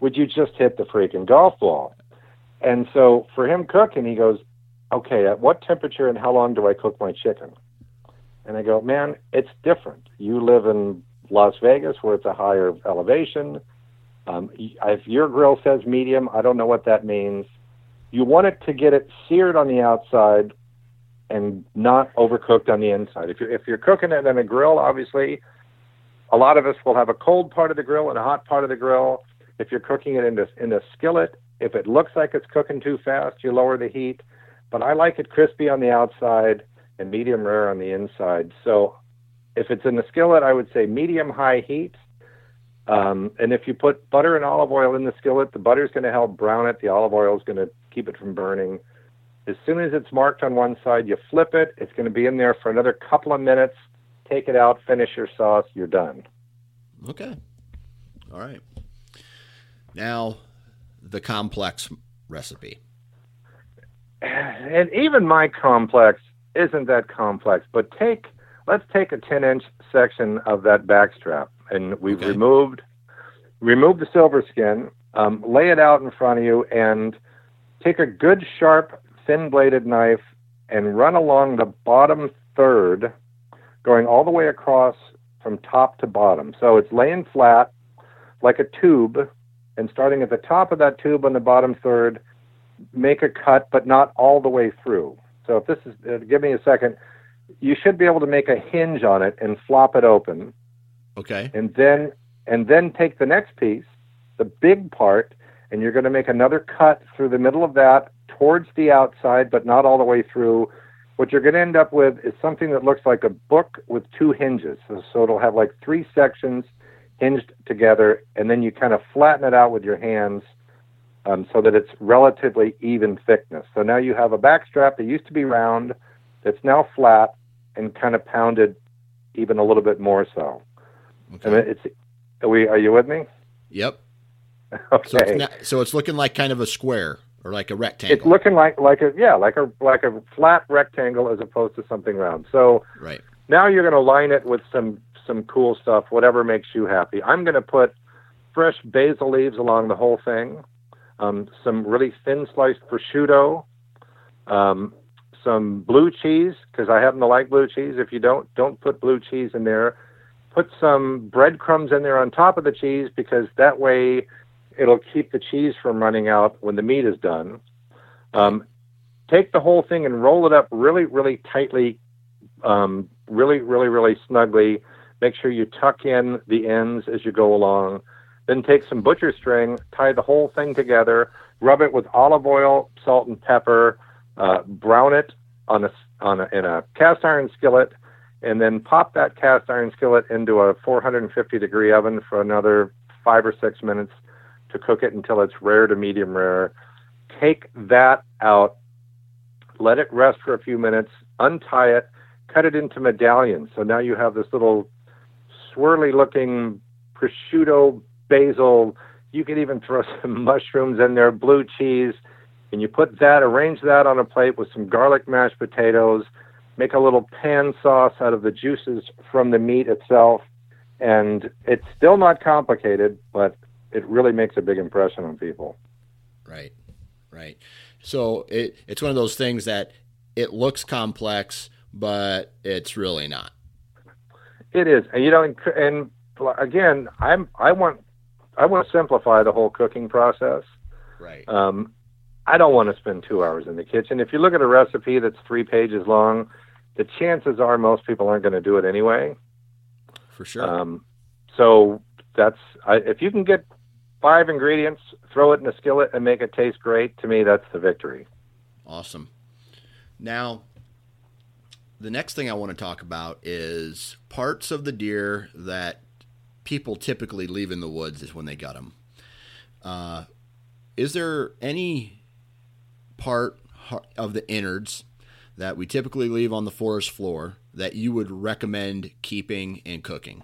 would you just hit the freaking golf ball? And so for him cooking, he goes, okay, at what temperature and how long do I cook my chicken? And I go, man, it's different. You live in Las Vegas where it's a higher elevation. Um, if your grill says medium, I don't know what that means. You want it to get it seared on the outside and not overcooked on the inside. If you're, if you're cooking it in a grill, obviously, a lot of us will have a cold part of the grill and a hot part of the grill. If you're cooking it in a, in a skillet, if it looks like it's cooking too fast, you lower the heat. But I like it crispy on the outside and medium rare on the inside. So if it's in the skillet, I would say medium high heat. Um, and if you put butter and olive oil in the skillet, the butter's going to help brown it. The olive oil is going to keep it from burning. As soon as it's marked on one side, you flip it. It's going to be in there for another couple of minutes. Take it out, finish your sauce, you're done. Okay. All right. Now, the complex recipe. and even my complex isn't that complex. But take let's take a 10 inch section of that backstrap, and we've Okay. removed remove the silver skin, um, lay it out in front of you, and take a good sharp thin bladed knife and run along the bottom third, going all the way across from top to bottom. So it's laying flat like a tube, and starting at the top of that tube on the bottom third, make a cut, but not all the way through. So if this is, uh, give me a second, you should be able to make a hinge on it and flop it open, Okay. and then and then take the next piece, the big part, and you're going to make another cut through the middle of that towards the outside, but not all the way through. What you're going to end up with is something that looks like a book with two hinges. So, so it'll have like three sections hinged together, and then you kind of flatten it out with your hands um, so that it's relatively even thickness. So now you have a backstrap that used to be round, that's now flat and kind of pounded even a little bit more so. Okay. Mean, it's are we are you with me? Yep. Okay. So it's, not, so it's looking like kind of a square or like a rectangle. it's looking like like a yeah like a like a flat rectangle as opposed to something round. So right. now you're going to line it with some some cool stuff, whatever makes you happy. I'm going to put fresh basil leaves along the whole thing, um, some really thin sliced prosciutto, um, some blue cheese because I happen to like blue cheese. If you don't, don't put blue cheese in there. Put some breadcrumbs in there on top of the cheese because that way it'll keep the cheese from running out when the meat is done. Um, take the whole thing and roll it up really, really tightly, um, really, really, really snugly. Make sure you tuck in the ends as you go along. Then take some butcher string, tie the whole thing together, rub it with olive oil, salt, and pepper, uh, brown it on a, on a, in a cast iron skillet, and then pop that cast iron skillet into a 450 degree oven for another five or six minutes to cook it until it's rare to medium rare. Take that out, let it rest for a few minutes, untie it, cut it into medallions. So now you have this little swirly looking prosciutto, basil. You could even throw some mushrooms in there, blue cheese, and you put that, arrange that on a plate with some garlic mashed potatoes. Make a little pan sauce out of the juices from the meat itself. And it's still not complicated, but it really makes a big impression on people. Right. Right. So it it's one of those things that it looks complex, but it's really not. It is, and you know, and again, I'm I want I want to simplify the whole cooking process. Right. Um, I don't want to spend two hours in the kitchen. If you look at a recipe that's three pages long, the chances are most people aren't going to do it anyway. For sure. Um, so that's I, if you can get five ingredients, throw it in a skillet, and make it taste great. To me, that's the victory. Awesome. Now, the next thing I want to talk about is parts of the deer that people typically leave in the woods is when they gut them. Uh, is there any part of the innards that we typically leave on the forest floor that you would recommend keeping and cooking?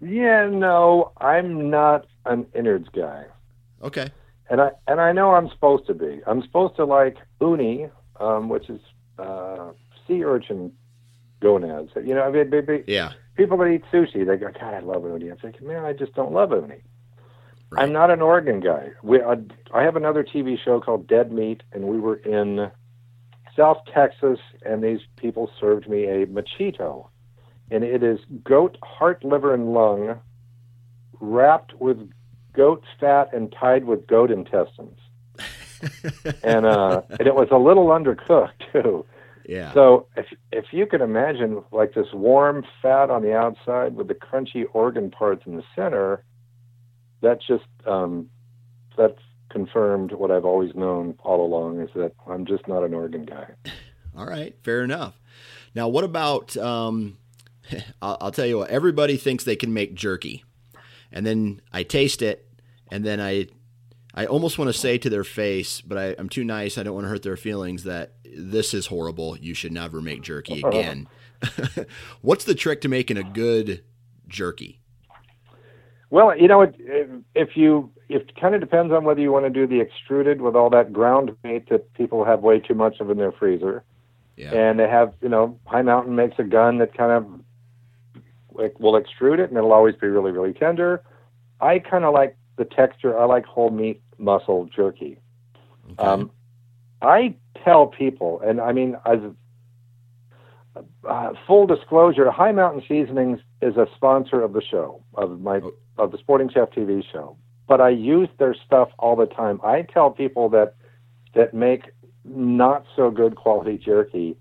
Yeah, no, I'm not an innards guy. Okay. And I and I know I'm supposed to be. I'm supposed to like uni, um, which is uh, sea urchin gonads. You know, I mean, yeah. People that eat sushi, they go, God, I love uni. I'm thinking, man, I just don't love uni. Right. I'm not an organ guy. We, uh, I have another TV show called Dead Meat, and we were in South Texas, and these people served me a machito, and it is goat heart, liver, and lung wrapped with goat fat and tied with goat intestines. and uh, and it was a little undercooked too. Yeah. So if if you can imagine like this warm fat on the outside with the crunchy organ parts in the center, that just um, that confirmed what I've always known all along is that I'm just not an organ guy. All right, fair enough. Now, what about? Um, I'll, I'll tell you what. Everybody thinks they can make jerky, and then I taste it, and then I I almost want to say to their face, but I, am too nice. I don't want to hurt their feelings that this is horrible. You should never make jerky again. What's the trick to making a good jerky? Well, you know, it, if you, it kind of depends on whether you want to do the extruded with all that ground meat that people have way too much of in their freezer. Yeah. And they have, you know, High Mountain makes a gun that kind of will extrude it and it'll always be really, really tender. I kind of like the texture. I like whole meat muscle jerky. Okay. Um, I tell people, and I mean, as uh, full disclosure, High Mountain Seasonings is a sponsor of the show of my oh. of the Sporting Chef TV show. But I use their stuff all the time. I tell people that that make not so good quality jerky,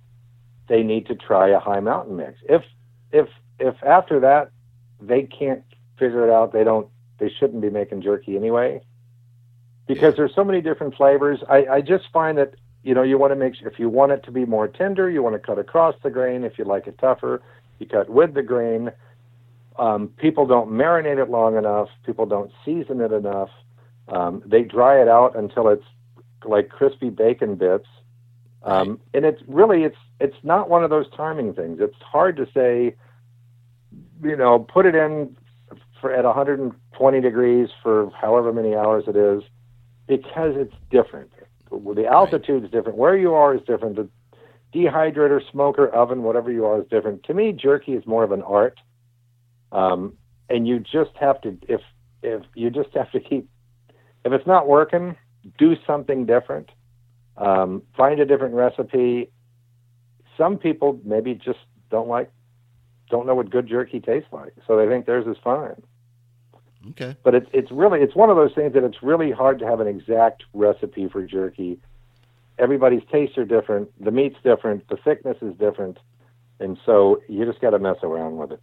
they need to try a High Mountain mix. If if if after that they can't figure it out, they don't they shouldn't be making jerky anyway because yeah. there's so many different flavors. I, I just find that you know you want to make sure if you want it to be more tender, you want to cut across the grain. If you like it tougher, you cut with the grain. Um, people don't marinate it long enough. People don't season it enough. Um, they dry it out until it's like crispy bacon bits. Um. And it's really it's it's not one of those timing things. It's hard to say. You know, put it in for at 120 degrees for however many hours it is because it's different. The altitude is different. Where you are is different. The dehydrator, smoker, oven, whatever you are is different. To me, jerky is more of an art, um, and you just have to if if you just have to keep if it's not working, do something different. Um, find a different recipe. Some people maybe just don't like don't know what good jerky tastes like, so they think theirs is fine. Okay. But it's it's really it's one of those things that it's really hard to have an exact recipe for jerky. Everybody's tastes are different. The meat's different. The thickness is different, and so you just got to mess around with it.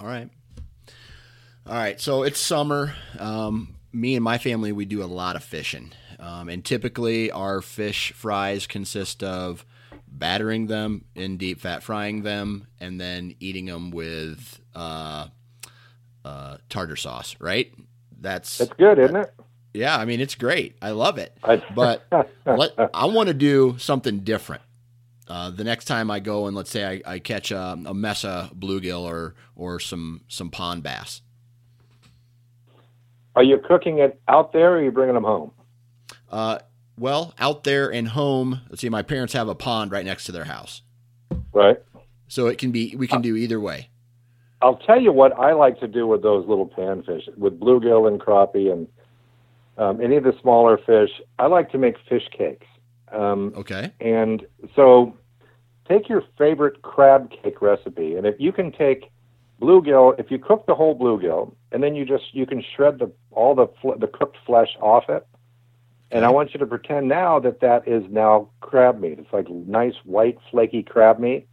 All right. All right. So it's summer. Um, me and my family we do a lot of fishing, um, and typically our fish fries consist of battering them in deep fat, frying them, and then eating them with. Uh, uh, tartar sauce, right? That's that's good, isn't it? Yeah, I mean it's great. I love it. but let, I want to do something different. Uh, the next time I go and let's say I, I catch a, a mesa bluegill or or some some pond bass. Are you cooking it out there, or are you bringing them home? Uh, well, out there and home. Let's see. My parents have a pond right next to their house. Right. So it can be. We can do either way. I'll tell you what I like to do with those little panfish, with bluegill and crappie and um, any of the smaller fish. I like to make fish cakes. Um, okay. And so take your favorite crab cake recipe, and if you can take bluegill, if you cook the whole bluegill, and then you just you can shred the all the fl- the cooked flesh off it. And I want you to pretend now that that is now crab meat. It's like nice white flaky crab meat.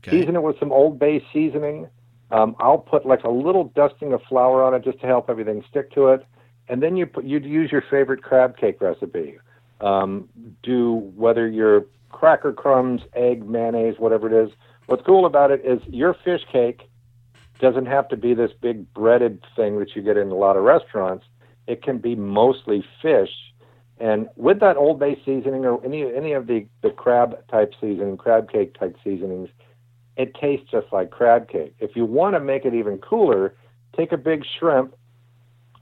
Okay. Season it with some Old Bay seasoning. Um, I'll put like a little dusting of flour on it just to help everything stick to it, and then you put you'd use your favorite crab cake recipe. Um, do whether you're cracker crumbs, egg, mayonnaise, whatever it is. What's cool about it is your fish cake doesn't have to be this big breaded thing that you get in a lot of restaurants. It can be mostly fish. And with that Old Bay seasoning or any any of the, the crab type seasoning, crab cake type seasonings, it tastes just like crab cake. If you want to make it even cooler, take a big shrimp,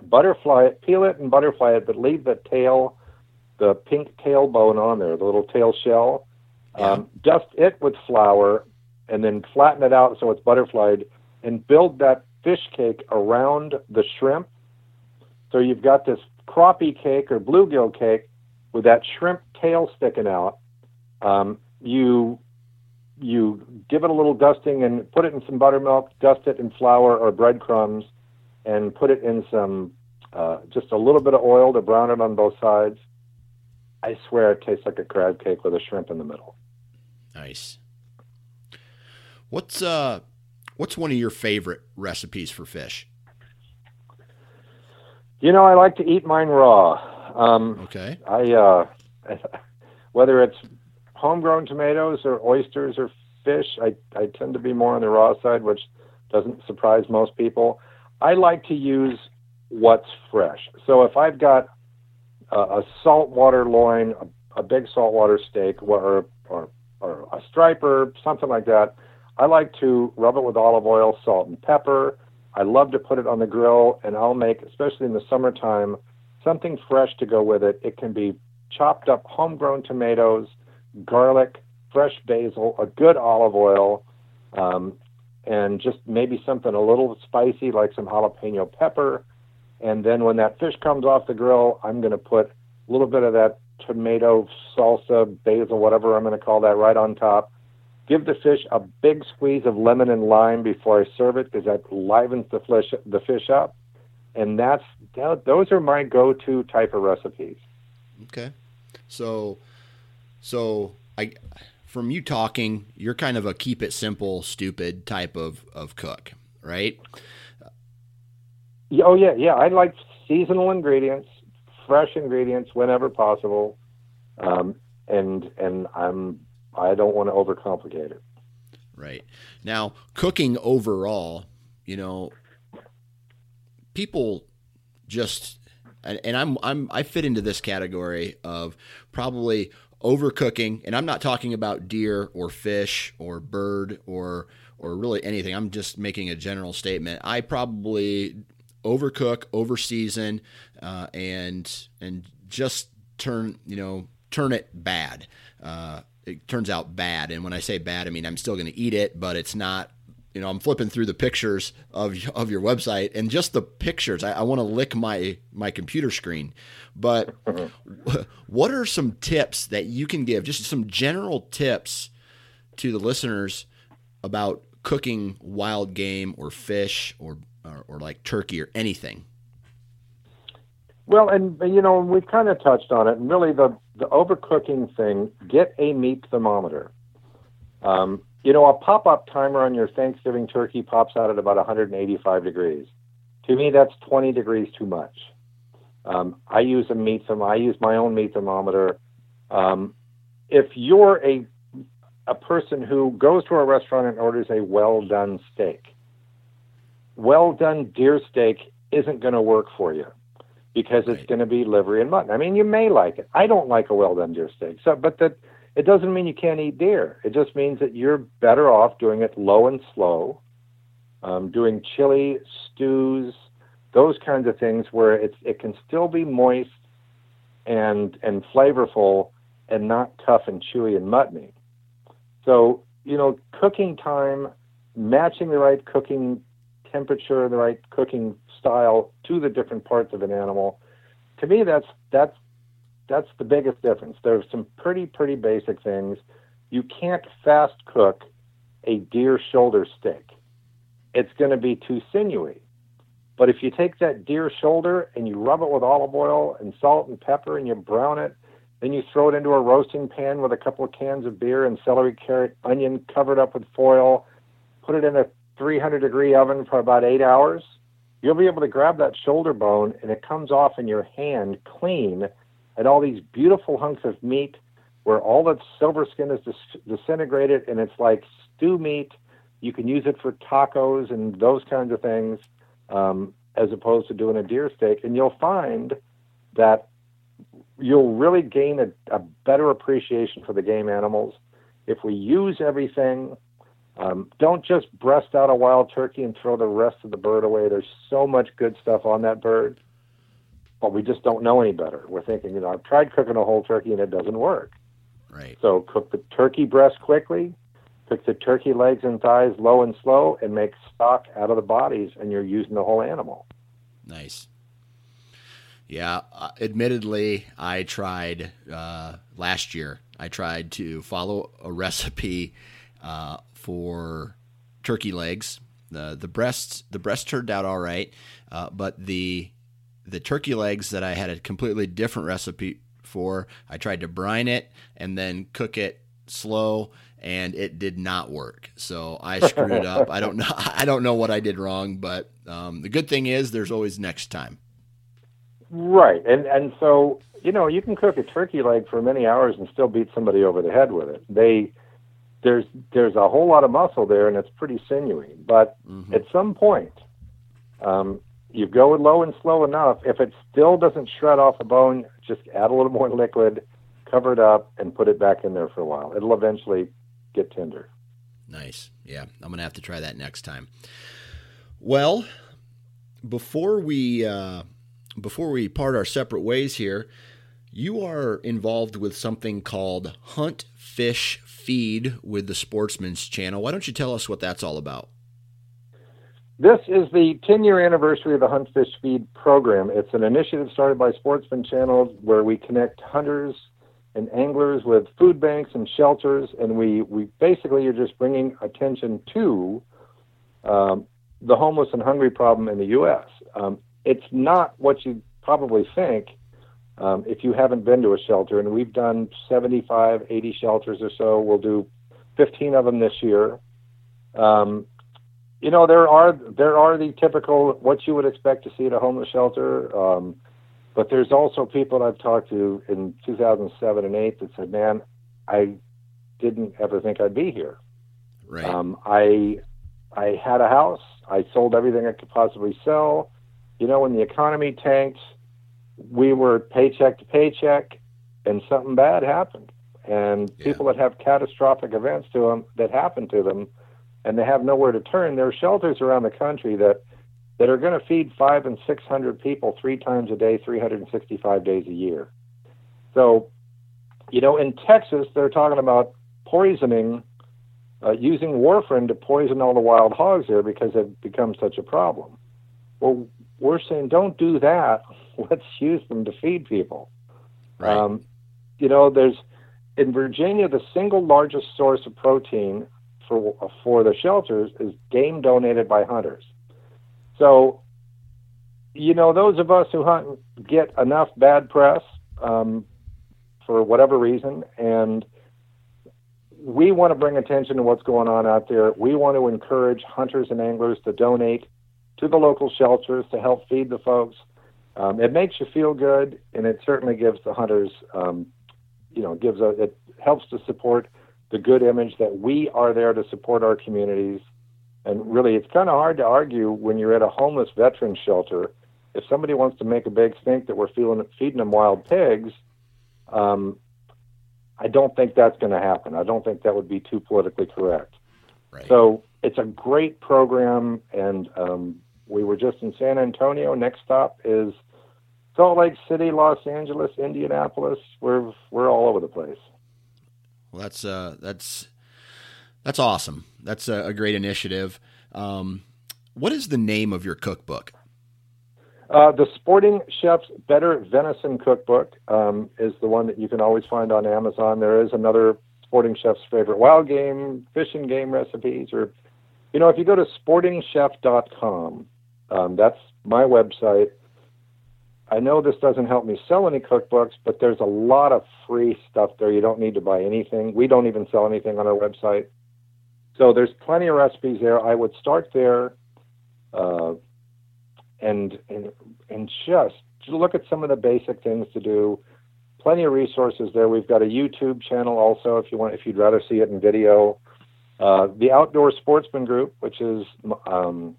butterfly it, peel it and butterfly it, but leave the tail, the pink tail bone on there, the little tail shell. Yeah. Um, dust it with flour and then flatten it out so it's butterflied and build that fish cake around the shrimp. So you've got this crappie cake or bluegill cake with that shrimp tail sticking out. Um, you you give it a little dusting and put it in some buttermilk, dust it in flour or breadcrumbs, and put it in some uh, just a little bit of oil to brown it on both sides. I swear it tastes like a crab cake with a shrimp in the middle. Nice. What's uh what's one of your favorite recipes for fish? You know, I like to eat mine raw. Um, Okay. I uh, whether it's homegrown tomatoes or oysters or fish, I, I tend to be more on the raw side, which doesn't surprise most people. I like to use what's fresh. So if I've got a, a saltwater loin, a, a big saltwater steak, or, or or a striper, something like that, I like to rub it with olive oil, salt, and pepper. I love to put it on the grill, and I'll make, especially in the summertime, something fresh to go with it. It can be chopped up homegrown tomatoes, garlic, fresh basil, a good olive oil, um, and just maybe something a little spicy like some jalapeno pepper. And then when that fish comes off the grill, I'm going to put a little bit of that tomato salsa, basil, whatever I'm going to call that, right on top. Give the fish a big squeeze of lemon and lime before I serve it because that livens the fish the fish up. And that's those are my go-to type of recipes. Okay. So so I from you talking, you're kind of a keep it simple, stupid type of of cook, right? Oh yeah, yeah. I like seasonal ingredients, fresh ingredients whenever possible, um, and and I'm I don't want to overcomplicate it. Right. Now, cooking overall, you know, people just and, and I'm I'm I fit into this category of probably overcooking, and I'm not talking about deer or fish or bird or or really anything. I'm just making a general statement. I probably overcook, overseason, uh, and and just turn you know turn it bad. Uh, it turns out bad, and when I say bad, I mean I'm still going to eat it, but it's not. You know, I'm flipping through the pictures of of your website, and just the pictures. I, I want to lick my my computer screen. But what are some tips that you can give? Just some general tips to the listeners about cooking wild game or fish or or, or like turkey or anything. Well, and you know we've kind of touched on it, and really the the overcooking thing. Get a meat thermometer. Um, you know, a pop-up timer on your Thanksgiving turkey pops out at about 185 degrees. To me, that's 20 degrees too much. Um, I use a meat therm. I use my own meat thermometer. Um, if you're a a person who goes to a restaurant and orders a well done steak, well done deer steak isn't going to work for you because it's Right. going to be livery and mutton. I mean, you may like it. I don't like a well done deer steak. So, but that it doesn't mean you can't eat deer. It just means that you're better off doing it low and slow, um, doing chili stews, those kinds of things where it's it can still be moist and and flavorful and not tough and chewy and muttony. So you know, cooking time, matching the right cooking temperature, the right cooking style to the different parts of an animal. To me, that's that's that's the biggest difference. There's some pretty pretty basic things. You can't fast cook a deer shoulder steak. It's going to be too sinewy. But if you take that deer shoulder and you rub it with olive oil and salt and pepper and you brown it, then you throw it into a roasting pan with a couple of cans of beer and celery, carrot, onion covered up with foil, put it in a 300 degree oven for about eight hours, you'll be able to grab that shoulder bone and it comes off in your hand clean and all these beautiful hunks of meat where all that silver skin is dis- disintegrated and it's like stew meat. You can use it for tacos and those kinds of things um, as opposed to doing a deer steak. And you'll find that you'll really gain a, a better appreciation for the game animals if we use everything. Um, don't just breast out a wild turkey and throw the rest of the bird away. There's so much good stuff on that bird, but we just don't know any better. We're thinking, you know, I've tried cooking a whole turkey and it doesn't work. Right. So cook the turkey breast quickly, cook the turkey legs and thighs low and slow, and make stock out of the bodies, and you're using the whole animal. Nice. Yeah, uh, admittedly, I tried uh, last year. I tried to follow a recipe uh, for turkey legs. the the breasts the breast turned out all right, uh, but the the turkey legs that I had a completely different recipe for. I tried to brine it and then cook it slow, and it did not work. So I screwed it up. I don't know. I don't know what I did wrong, but um, the good thing is there's always next time. Right, and and so you know you can cook a turkey leg for many hours and still beat somebody over the head with it. They there's there's a whole lot of muscle there and it's pretty sinewy, but Mhm. at some point, um, you go low and slow enough. If it still doesn't shred off the bone, just add a little more liquid, cover it up, and put it back in there for a while. It'll eventually get tender. Nice. Yeah, I'm gonna have to try that next time. Well, before we uh, before we part our separate ways here, you are involved with something called Hunt Fish Feed with the Sportsman's Channel. Why don't you tell us what that's all about? This is the 10 year anniversary of the Hunt Fish Feed program. It's an initiative started by Sportsman Channel where we connect hunters and anglers with food banks and shelters, and we, we basically are just bringing attention to um, the homeless and hungry problem in the U.S. Um, it's not what you probably think um, if you haven't been to a shelter, and we've done 75, 80 shelters or so. We'll do 15 of them this year. Um, you know there are there are the typical what you would expect to see at a homeless shelter um, but there's also people I've talked to in 2007 and 8 that said man I didn't ever think I'd be here Right. um, I I had a house I sold everything I could possibly sell you know when the economy tanked we were paycheck to paycheck and something bad happened and Yeah. people that have catastrophic events to them that happen to them and they have nowhere to turn. There are shelters around the country that that are going to feed five and six hundred people three times a day, three hundred and sixty-five days a year. So, you know, in Texas, they're talking about poisoning, uh, using warfarin to poison all the wild hogs there because it becomes such a problem. Well, we're saying don't do that. Let's use them to feed people. right. Um, you know, there's in Virginia the single largest source of protein for for the shelters is game donated by hunters. So, you know, those of us who hunt get enough bad press um, for whatever reason, and we want to bring attention to what's going on out there. We want to encourage hunters and anglers to donate to the local shelters to help feed the folks. Um, it makes you feel good, and it certainly gives the hunters, um, you know, gives a, it helps to support the good image that we are there to support our communities. And really, it's kind of hard to argue when you're at a homeless veteran shelter. If somebody wants to make a big stink that we're feeling, feeding them wild pigs, um, I don't think that's going to happen. I don't think that would be too politically correct. right. So it's a great program, and um, we were just in San Antonio. Next stop is Salt Lake City, Los Angeles, Indianapolis. We're we're all over the place. Well, that's uh, that's that's awesome. That's a, a great initiative. Um, what is the name of your cookbook? Uh, the Sporting Chef's Better Venison Cookbook um, is the one that you can always find on Amazon. There is another Sporting Chef's favorite wild game, fish and game recipes, or you know, if you go to sportingchef.com, um, that's my website. I know this doesn't help me sell any cookbooks, but there's a lot of free stuff there. You don't need to buy anything. We don't even sell anything on our website. So there's plenty of recipes there. I would start there, uh, and and and just look at some of the basic things to do. Plenty of resources there. We've got a YouTube channel also if you want if you'd rather see it in video. Uh, the Outdoor Sportsman Group, which is um,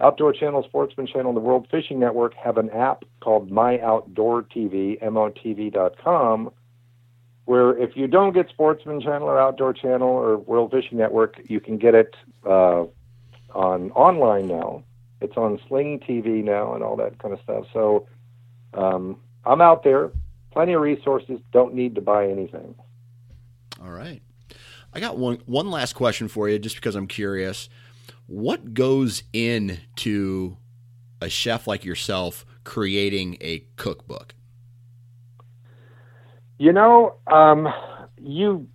Outdoor Channel, Sportsman Channel, and the World Fishing Network, have an app called My Outdoor TV, MOTV.com, where if you don't get Sportsman Channel or Outdoor Channel or World Fishing Network, you can get it uh, on online now. It's on Sling TV now and all that kind of stuff. So um, I'm out there. Plenty of resources. Don't need to buy anything. All right. I got one one last question for you, just because I'm curious. What goes into a chef like yourself creating a cookbook? You know, um, you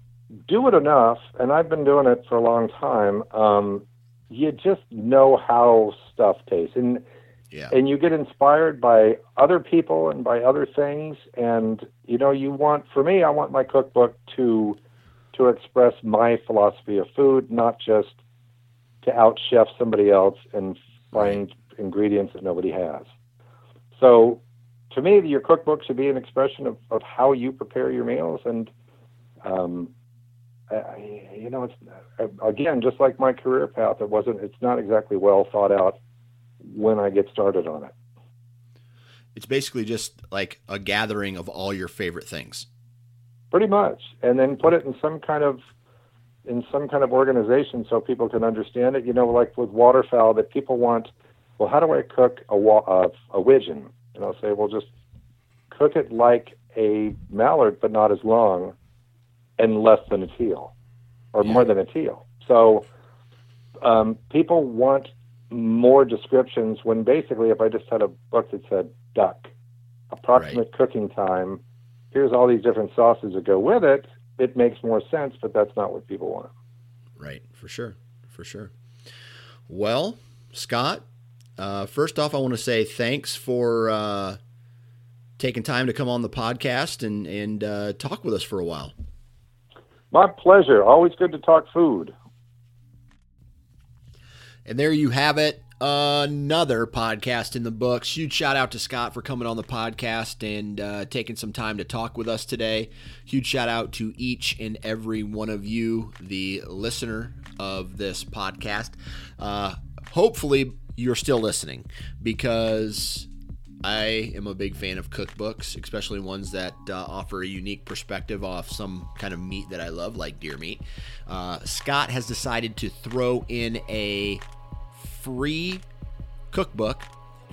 do it enough, and I've been doing it for a long time. Um, you just know how stuff tastes, and Yeah. and you get inspired by other people and by other things. And you know, you want for me, I want my cookbook to to express my philosophy of food, not just to out chef somebody else and find ingredients that nobody has. So to me, your cookbook should be an expression of, of how you prepare your meals. And, um, I, you know, it's uh, again, just like my career path, it wasn't, it's not exactly well thought out when I get started on it. It's basically just like a gathering of all your favorite things. Pretty much. And then put it in some kind of, in some kind of organization so people can understand it. You know, like with waterfowl, that people want, well, how do I cook a, wa- uh, a widgeon? And I'll say, well, just cook it like a mallard, but not as long and less than a teal or more than a teal. So um, people want more descriptions when basically, if I just had a book that said duck, approximate cooking time, here's all these different sauces that go with it, it makes more sense, but that's not what people want. Right, for sure, for sure. Well, Scott, uh, first off, I want to say thanks for uh, taking time to come on the podcast and and uh, talk with us for a while. My pleasure. Always good to talk food. And there you have it. Another podcast in the books. Huge shout out to Scott for coming on the podcast and uh, taking some time to talk with us today. Huge shout out to each and every one of you, the listener of this podcast. Uh, hopefully, you're still listening because I am a big fan of cookbooks, especially ones that uh, offer a unique perspective off some kind of meat that I love, like deer meat. Uh, Scott has decided to throw in a free cookbook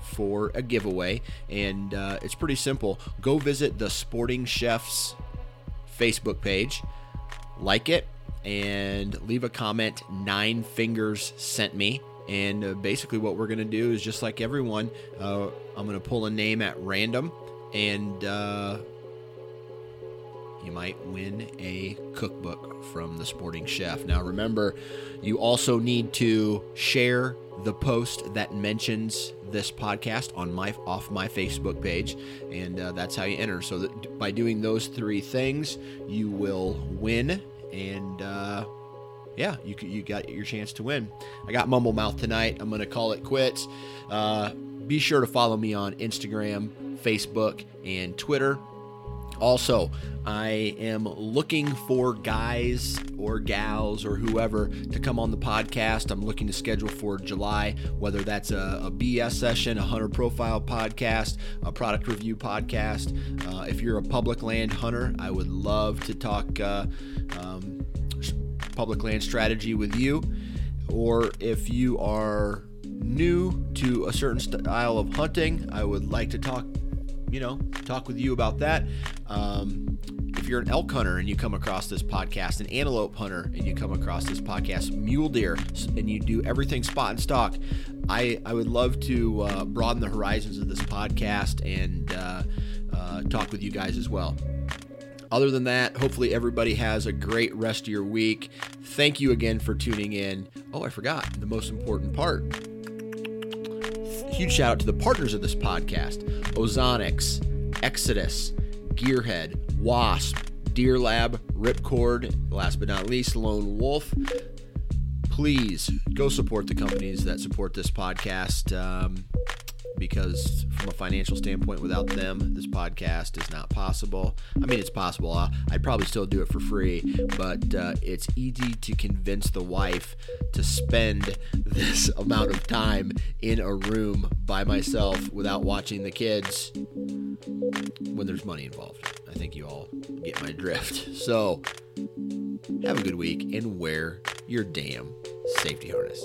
for a giveaway, and uh, it's pretty simple. Go visit the Sporting Chefs Facebook page, like it, and leave a comment. Nine Fingers sent me. And uh, basically, what we're going to do is just like everyone, uh, I'm going to pull a name at random, and uh, you might win a cookbook from the Sporting Chef. Now, remember, you also need to share the post that mentions this podcast on my off my Facebook page, and uh, that's how you enter. So that by doing those three things, you will win, and uh, yeah, you you got your chance to win. I got mumble mouth tonight. I'm gonna call it quits. Uh, be sure to follow me on Instagram, Facebook, and Twitter. Also, I am looking for guys or gals or whoever to come on the podcast. I'm looking to schedule for July, whether that's a, a BS session, a hunter profile podcast, a product review podcast. Uh, if you're a public land hunter, I would love to talk uh, um, public land strategy with you. Or if you are new to a certain style of hunting, I would like to talk you know, talk with you about that. Um, if you're an elk hunter and you come across this podcast, an antelope hunter and you come across this podcast, mule deer, and you do everything spot and stalk, I, I would love to uh, broaden the horizons of this podcast and uh, uh, talk with you guys as well. Other than that, hopefully everybody has a great rest of your week. Thank you again for tuning in. Oh, I forgot the most important part huge shout out to the partners of this podcast Ozonics, Exodus, Gearhead, Wasp, Deer Lab, Ripcord, last but not least, Lone Wolf. please go support the companies that support this podcast. Um, because from a financial standpoint, without them, this podcast is not possible. I mean, it's possible. I'd probably still do it for free, but uh, it's easy to convince the wife to spend this amount of time in a room by myself without watching the kids when there's money involved. I think you all get my drift. So, have a good week and wear your damn safety harness.